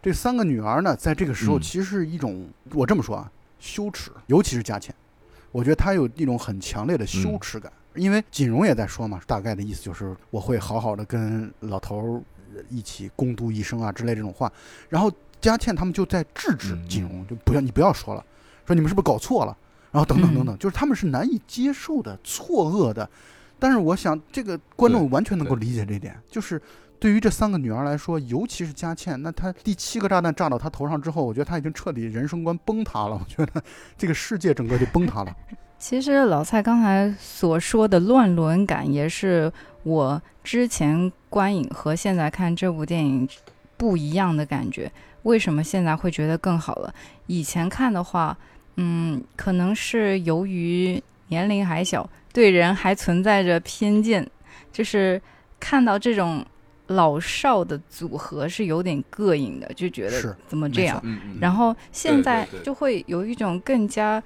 这三个女儿呢，在这个时候其实是一种我这么说啊，羞耻，尤其是佳倩，我觉得她有一种很强烈的羞耻感，因为锦荣也在说嘛，大概的意思就是我会好好的跟老头一起共度一生啊之类这种话，然后。佳倩他们就在制止金融，就不要你不要说了，说你们是不是搞错了，然后等等等等，就是他们是难以接受的、错愕的。但是我想，这个观众完全能够理解这一点，就是对于这三个女儿来说，尤其是佳倩，那她第七个炸弹炸到她头上之后，我觉得她已经彻底人生观崩塌了。我觉得这个世界整个就崩塌了。其实老蔡刚才所说的乱伦感，也是我之前观影和现在看这部电影不一样的感觉。为什么现在会觉得更好了？以前看的话，嗯，可能是由于年龄还小，对人还存在着偏见，就是看到这种老少的组合是有点膈应的，就觉得怎么这样。然后现在就会有一种更加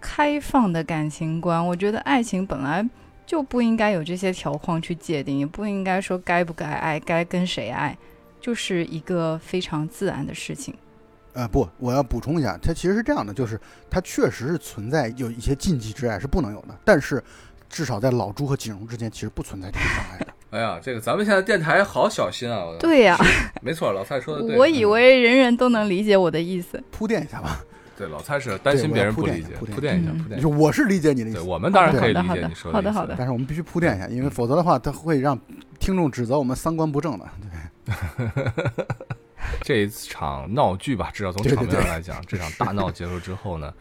开放的感情观。我觉得爱情本来就不应该有这些条框去界定，也不应该说该不该爱，该跟谁爱。就是一个非常自然的事情，呃，不，我要补充一下，它其实是这样的，就是它确实是存在有一些禁忌之爱是不能有的，但是至少在老朱和锦荣之间，其实不存在这个障碍的。哎呀，这个咱们现在电台好小心啊！对呀，没错，老蔡说的对。我以为人人都能理解我的意思，铺垫一下吧。对，老蔡是担心别人不理解，铺垫一下，铺垫。就我是理解你的意思，我们当然可以理解你说的。好的，好的。但是我们必须铺垫一下，因为否则的话，他会让听众指责我们三观不正的。对。这一场闹剧吧，至少从场面上来讲，这场大闹结束之后呢，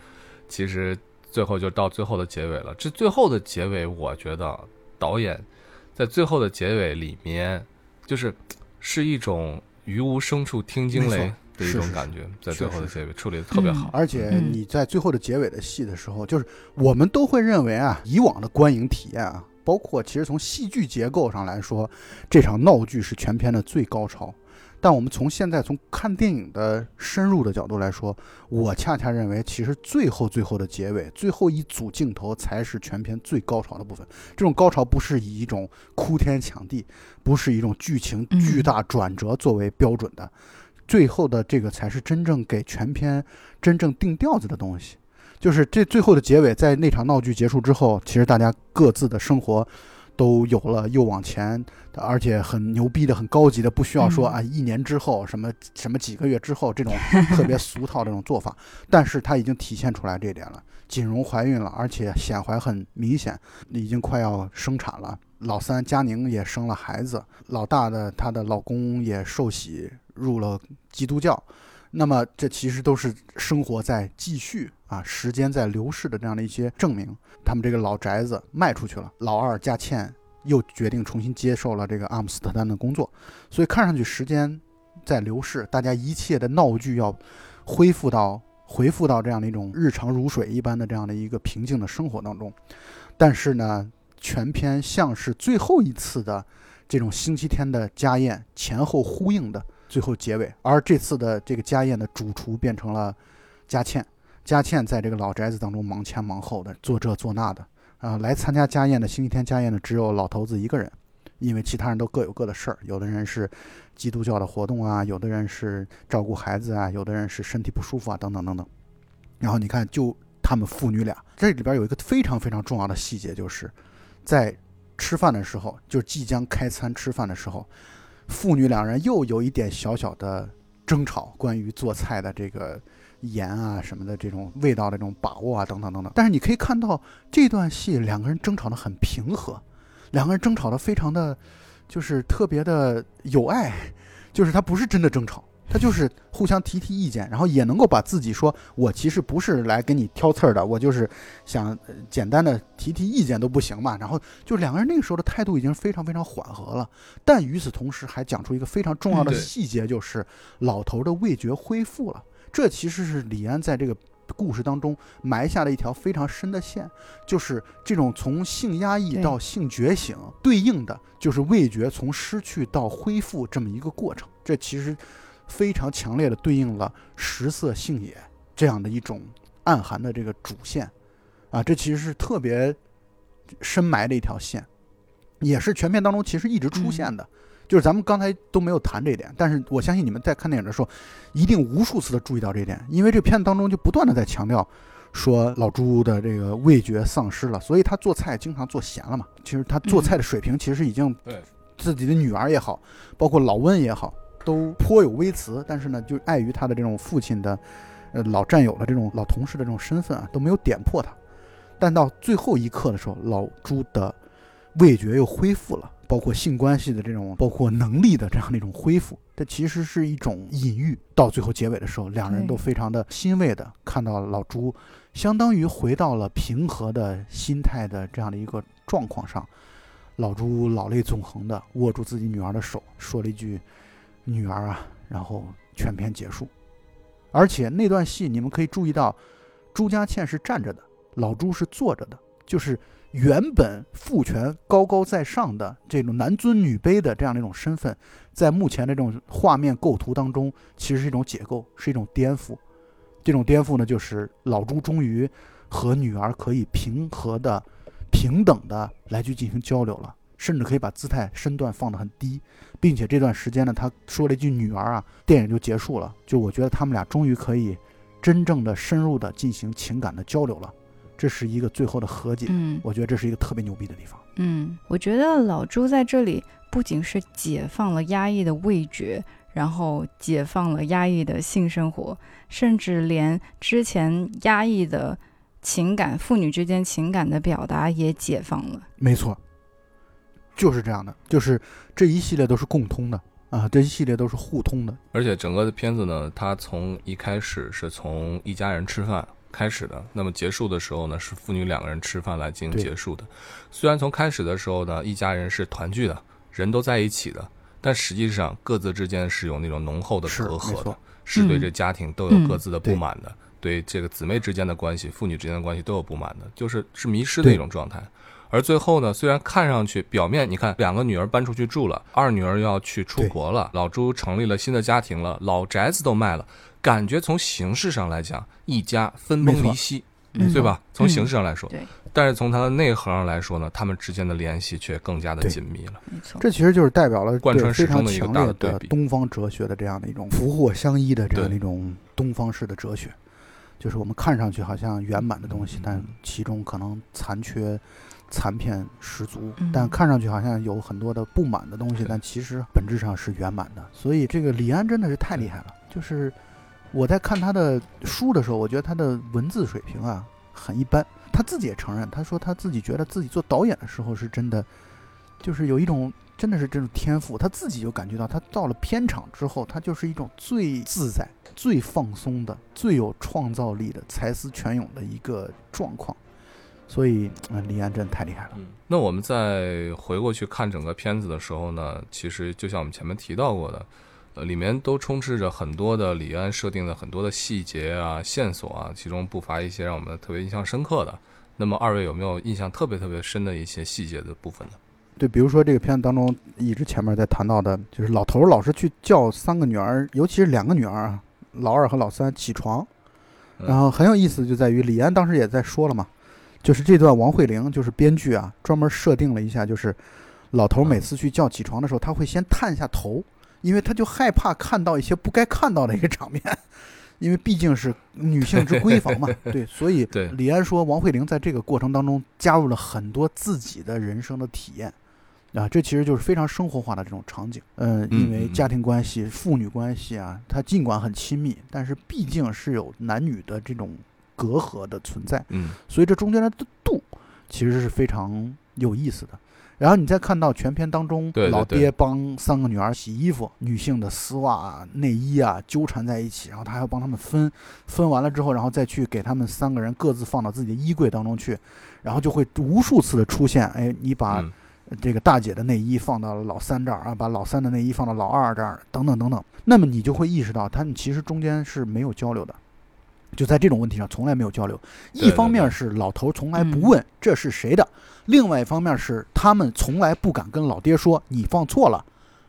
其实最后就到最后的结尾了。这最后的结尾，我觉得导演在最后的结尾里面，就是是一种于无声处听惊雷的一种感觉，在最后的结尾处理的特别好。而且你在最后的结尾的戏的时候，就是我们都会认为啊，以往的观影体验啊。包括其实从戏剧结构上来说，这场闹剧是全片的最高潮。但我们从现在从看电影的深入的角度来说，我恰恰认为，其实最后最后的结尾，最后一组镜头才是全片最高潮的部分。这种高潮不是以一种哭天抢地，不是以一种剧情巨大转折作为标准的，最后的这个才是真正给全片真正定调子的东西。就是这最后的结尾，在那场闹剧结束之后，其实大家各自的生活。都有了，又往前，而且很牛逼的、很高级的，不需要说啊，一年之后什么什么几个月之后这种 特别俗套这种做法，但是它已经体现出来这一点了。锦荣怀孕了，而且显怀很明显，已经快要生产了。老三佳宁也生了孩子，老大的她的老公也受洗入了基督教。那么这其实都是生活在继续啊，时间在流逝的这样的一些证明。他们这个老宅子卖出去了，老二佳倩又决定重新接受了这个阿姆斯特丹的工作，所以看上去时间在流逝，大家一切的闹剧要恢复到恢复到这样的一种日常如水一般的这样的一个平静的生活当中。但是呢，全篇像是最后一次的这种星期天的家宴前后呼应的。最后结尾，而这次的这个家宴的主厨变成了佳倩。佳倩在这个老宅子当中忙前忙后的做这做那的啊，来参加家宴的星期天家宴的只有老头子一个人，因为其他人都各有各的事儿，有的人是基督教的活动啊，有的人是照顾孩子啊，有的人是身体不舒服啊，等等等等。然后你看，就他们父女俩，这里边有一个非常非常重要的细节，就是在吃饭的时候，就即将开餐吃饭的时候。父女两人又有一点小小的争吵，关于做菜的这个盐啊什么的这种味道的这种把握啊等等等等。但是你可以看到这段戏两个人争吵的很平和，两个人争吵的非常的，就是特别的有爱，就是他不是真的争吵。他就是互相提提意见，然后也能够把自己说，我其实不是来给你挑刺儿的，我就是想简单的提提意见都不行嘛。然后就两个人那个时候的态度已经非常非常缓和了，但与此同时还讲出一个非常重要的细节，就是老头的味觉恢复了。这其实是李安在这个故事当中埋下了一条非常深的线，就是这种从性压抑到性觉醒对应的就是味觉从失去到恢复这么一个过程。这其实。非常强烈的对应了食色性也这样的一种暗含的这个主线，啊，这其实是特别深埋的一条线，也是全片当中其实一直出现的，就是咱们刚才都没有谈这一点，但是我相信你们在看电影的时候，一定无数次的注意到这一点，因为这片子当中就不断的在强调说老朱的这个味觉丧失了，所以他做菜经常做咸了嘛，其实他做菜的水平其实已经自己的女儿也好，包括老温也好。都颇有微词，但是呢，就碍于他的这种父亲的，呃，老战友的这种老同事的这种身份啊，都没有点破他。但到最后一刻的时候，老朱的味觉又恢复了，包括性关系的这种，包括能力的这样的一种恢复，这其实是一种隐喻。到最后结尾的时候，两人都非常的欣慰的看到老朱，相当于回到了平和的心态的这样的一个状况上。老朱老泪纵横的握住自己女儿的手，说了一句。女儿啊，然后全片结束，而且那段戏你们可以注意到，朱家倩是站着的，老朱是坐着的，就是原本父权高高在上的这种男尊女卑的这样的一种身份，在目前的这种画面构图当中，其实是一种解构，是一种颠覆。这种颠覆呢，就是老朱终于和女儿可以平和的、平等的来去进行交流了。甚至可以把姿态身段放得很低，并且这段时间呢，他说了一句“女儿啊”，电影就结束了。就我觉得他们俩终于可以真正的深入的进行情感的交流了，这是一个最后的和解。嗯，我觉得这是一个特别牛逼的地方。嗯，我觉得老朱在这里不仅是解放了压抑的味觉，然后解放了压抑的性生活，甚至连之前压抑的情感，父女之间情感的表达也解放了。没错。就是这样的，就是这一系列都是共通的啊，这一系列都是互通的。而且整个的片子呢，它从一开始是从一家人吃饭开始的，那么结束的时候呢，是父女两个人吃饭来进行结束的。虽然从开始的时候呢，一家人是团聚的，人都在一起的，但实际上各自之间是有那种浓厚的隔阂的，是对这家庭都有各自的不满的，对这个姊妹之间的关系、父女之间的关系都有不满的，就是是迷失的一种状态。而最后呢，虽然看上去表面你看两个女儿搬出去住了，二女儿要去出国了，老朱成立了新的家庭了，老宅子都卖了，感觉从形式上来讲，一家分崩离析，对吧？从形式上来说，对。但是从它的内核上来说呢，他们之间的联系却更加的紧密了。没错，这其实就是代表了贯穿始终的一个大的对比。东方哲学的这样的一种福祸相依的这样的一种东方式的哲学，就是我们看上去好像圆满的东西，但其中可能残缺、残片十足；但看上去好像有很多的不满的东西，但其实本质上是圆满的。所以这个李安真的是太厉害了。就是我在看他的书的时候，我觉得他的文字水平啊很一般。他自己也承认，他说他自己觉得自己做导演的时候是真的，就是有一种真的是这种天赋。他自己就感觉到，他到了片场之后，他就是一种最自在、最放松的、最有创造力的、才思泉涌的一个状况。所以，李安真的太厉害了。那我们再回过去看整个片子的时候呢，其实就像我们前面提到过的。呃，里面都充斥着很多的李安设定的很多的细节啊、线索啊，其中不乏一些让我们特别印象深刻的。那么二位有没有印象特别特别深的一些细节的部分呢？对，比如说这个片子当中一直前面在谈到的，就是老头老是去叫三个女儿，尤其是两个女儿啊，老二和老三起床。然后很有意思，就在于李安当时也在说了嘛，就是这段王慧玲就是编剧啊，专门设定了一下，就是老头每次去叫起床的时候，他会先探一下头。因为他就害怕看到一些不该看到的一个场面，因为毕竟是女性之闺房嘛，对，所以李安说王慧玲在这个过程当中加入了很多自己的人生的体验，啊，这其实就是非常生活化的这种场景，嗯，因为家庭关系、父女关系啊，它尽管很亲密，但是毕竟是有男女的这种隔阂的存在，嗯，所以这中间的度其实是非常有意思的。然后你再看到全片当中，老爹帮三个女儿洗衣服，女性的丝袜、内衣啊纠缠在一起，然后他还要帮他们分，分完了之后，然后再去给他们三个人各自放到自己的衣柜当中去，然后就会无数次的出现，哎，你把这个大姐的内衣放到了老三这儿啊，把老三的内衣放到老二这儿，等等等等，那么你就会意识到，他们其实中间是没有交流的。就在这种问题上从来没有交流，一方面是老头从来不问这是谁的，另外一方面是他们从来不敢跟老爹说你放错了，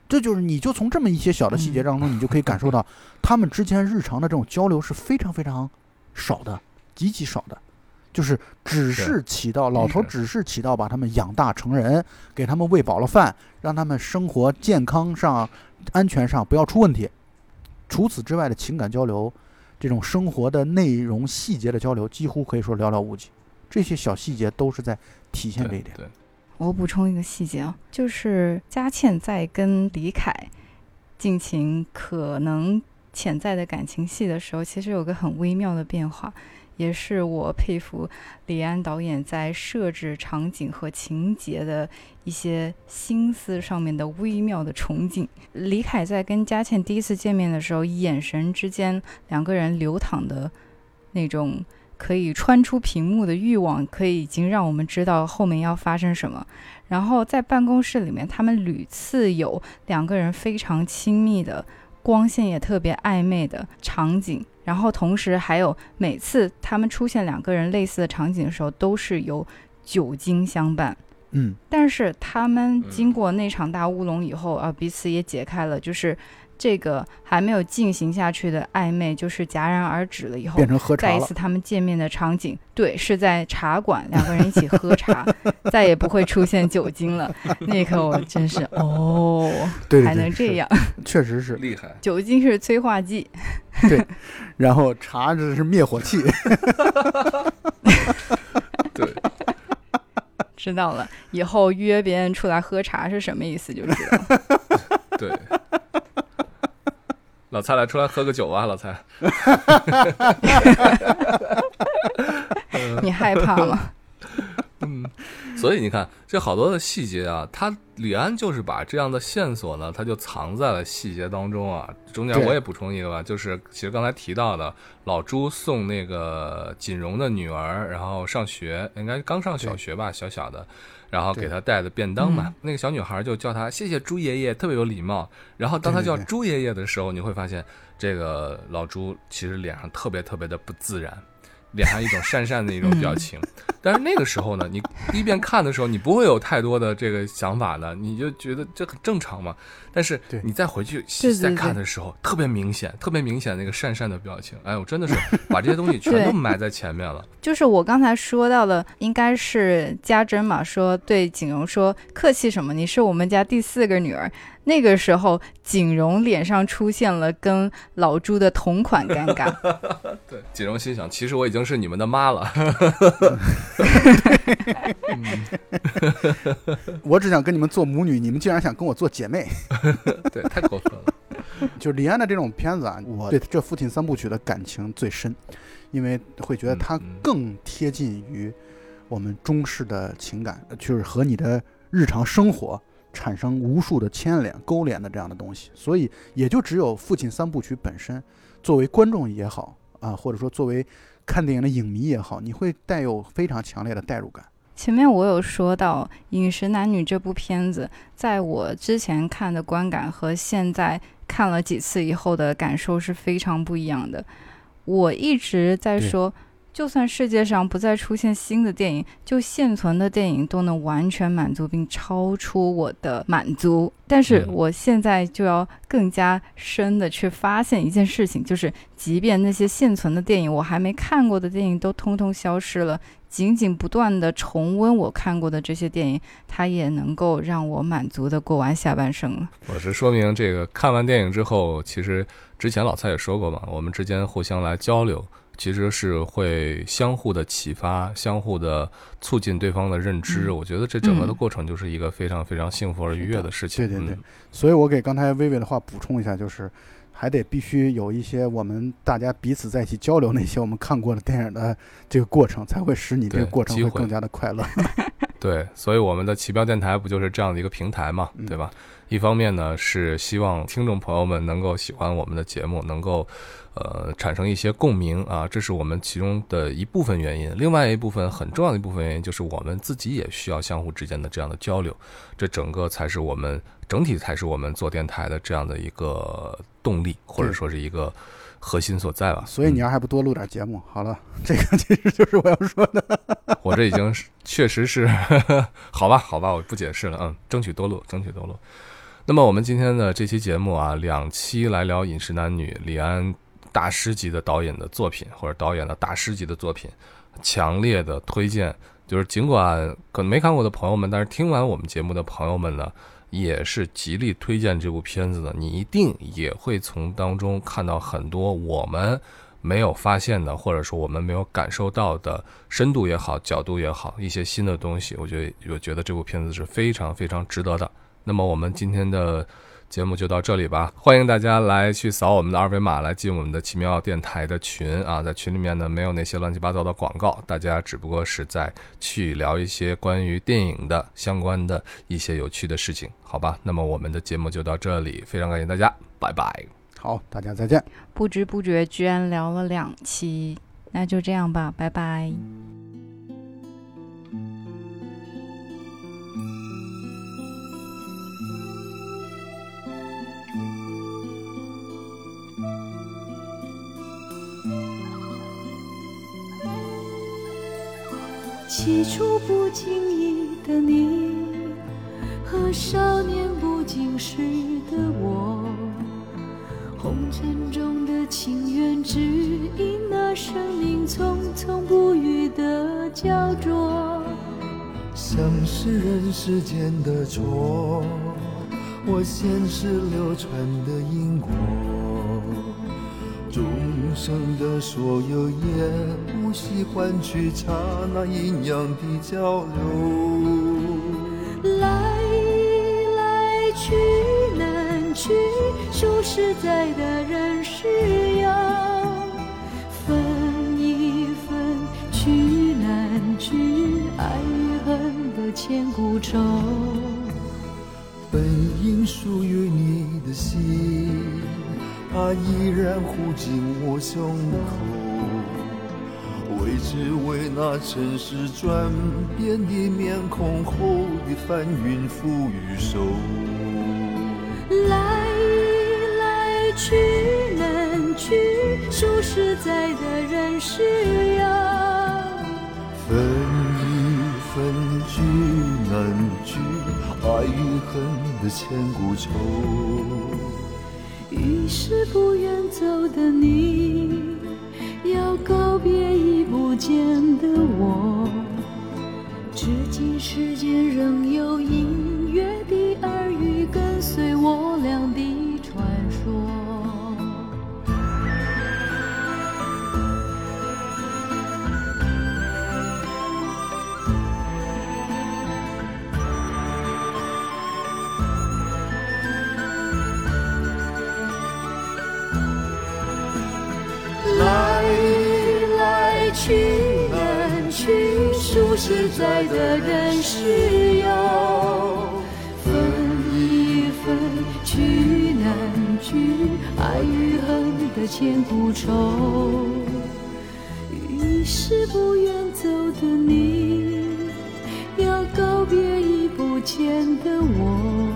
这就是你就从这么一些小的细节当中，你就可以感受到 他们之间日常的这种交流是非常非常少的，极其少的，就是只是起到老头只是起到把他们养大成人，给他们喂饱了饭，让他们生活健康上、安全上不要出问题，除此之外的情感交流。这种生活的内容细节的交流，几乎可以说寥寥无几。这些小细节都是在体现这一点。对，我补充一个细节啊，就是佳倩在跟李凯进行可能潜在的感情戏的时候，其实有个很微妙的变化。也是我佩服李安导演在设置场景和情节的一些心思上面的微妙的憧憬。李凯在跟佳倩第一次见面的时候，眼神之间两个人流淌的那种可以穿出屏幕的欲望，可以已经让我们知道后面要发生什么。然后在办公室里面，他们屡次有两个人非常亲密的。光线也特别暧昧的场景，然后同时还有每次他们出现两个人类似的场景的时候，都是有酒精相伴。嗯，但是他们经过那场大乌龙以后啊，彼此也解开了，就是。这个还没有进行下去的暧昧，就是戛然而止了。以后变成喝茶再一次他们见面的场景，对，是在茶馆，两个人一起喝茶，再也不会出现酒精了。那一刻我真是 哦，对，还能这样，确实是厉害。酒精是催化剂，对，然后茶这是灭火器。对，知道了，以后约别人出来喝茶是什么意思就知道。对。老蔡来，出来喝个酒啊！老蔡，你害怕吗？嗯，所以你看，这好多的细节啊，他李安就是把这样的线索呢，他就藏在了细节当中啊。中间我也补充一个吧，就是其实刚才提到的，老朱送那个锦荣的女儿，然后上学，应该刚上小学吧，小小的。然后给他带的便当嘛，那个小女孩就叫他谢谢朱爷爷，特别有礼貌。然后当他叫朱爷爷的时候，你会发现这个老朱其实脸上特别特别的不自然，脸上一种讪讪的一种表情。但是那个时候呢，你第一遍看的时候，你不会有太多的这个想法的，你就觉得这很正常嘛。但是你再回去再看的时候，特别明显，特别明显那个讪讪的表情。哎我，真的是把这些东西全都埋在前面了。就是我刚才说到的，应该是家珍嘛，说对景荣说客气什么，你是我们家第四个女儿。那个时候，景荣脸上出现了跟老朱的同款尴尬。对，景荣心想，其实我已经是你们的妈了。我只想跟你们做母女，你们竟然想跟我做姐妹。对，太过分了。就是李安的这种片子啊，我对这父亲三部曲的感情最深，因为会觉得他更贴近于我们中式的情感，就是和你的日常生活。产生无数的牵连、勾连的这样的东西，所以也就只有《父亲三部曲》本身，作为观众也好啊，或者说作为看电影的影迷也好，你会带有非常强烈的代入感。前面我有说到《饮食男女》这部片子，在我之前看的观感和现在看了几次以后的感受是非常不一样的。我一直在说。就算世界上不再出现新的电影，就现存的电影都能完全满足并超出我的满足。但是我现在就要更加深的去发现一件事情，就是即便那些现存的电影，我还没看过的电影都通通消失了，仅仅不断的重温我看过的这些电影，它也能够让我满足的过完下半生了。我是说明这个看完电影之后，其实之前老蔡也说过嘛，我们之间互相来交流。其实是会相互的启发，相互的促进对方的认知。我觉得这整个的过程就是一个非常非常幸福而愉悦的事情。对对对，所以我给刚才薇薇的话补充一下，就是还得必须有一些我们大家彼此在一起交流那些我们看过的电影的这个过程，才会使你这个过程会更加的快乐。对，所以我们的奇标电台不就是这样的一个平台嘛，对吧？一方面呢是希望听众朋友们能够喜欢我们的节目，能够。呃，产生一些共鸣啊，这是我们其中的一部分原因。另外一部分很重要的一部分原因，就是我们自己也需要相互之间的这样的交流，这整个才是我们整体才是我们做电台的这样的一个动力，或者说是一个核心所在吧。所以你要还不多录点节目？好了，这个其实就是我要说的。我这已经是确实是 好吧，好吧，我不解释了，嗯，争取多录，争取多录。那么我们今天的这期节目啊，两期来聊《饮食男女》，李安。大师级的导演的作品，或者导演的大师级的作品，强烈的推荐。就是尽管可能没看过的朋友们，但是听完我们节目的朋友们呢，也是极力推荐这部片子的。你一定也会从当中看到很多我们没有发现的，或者说我们没有感受到的深度也好，角度也好，一些新的东西。我觉得，我觉得这部片子是非常非常值得的。那么我们今天的。节目就到这里吧，欢迎大家来去扫我们的二维码来进我们的奇妙电台的群啊，在群里面呢没有那些乱七八糟的广告，大家只不过是在去聊一些关于电影的相关的一些有趣的事情，好吧？那么我们的节目就到这里，非常感谢大家，拜拜。好，大家再见。不知不觉居然聊了两期，那就这样吧，拜拜。起初不经意的你，和少年不经事的我，红尘中的情缘，只因那生命匆匆不语的焦灼。像是人世间的错，我前世流传的因果。众生的所有也不惜换取刹那阴阳的交流。来来去难去，数十载的人世游分一分，聚难聚，爱与恨的千古愁。本应属于你的心。它依然护紧我胸口，为只为那尘世转变的面孔后的翻云覆雨手。来来去难去，数十载的人世呀，分易分，聚难聚，爱与恨的千古愁。于是不愿走的你，要告别已不见的我。至今世间仍有隐在的人是要分一分，聚难聚，爱与恨的千古愁。于是不愿走的你，要告别已不见的我。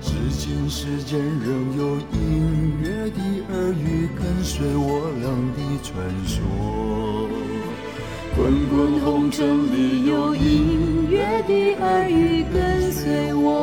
至今世间仍有隐约的耳语，跟随我俩的传说。滚滚红尘里有隐约的耳语跟随我。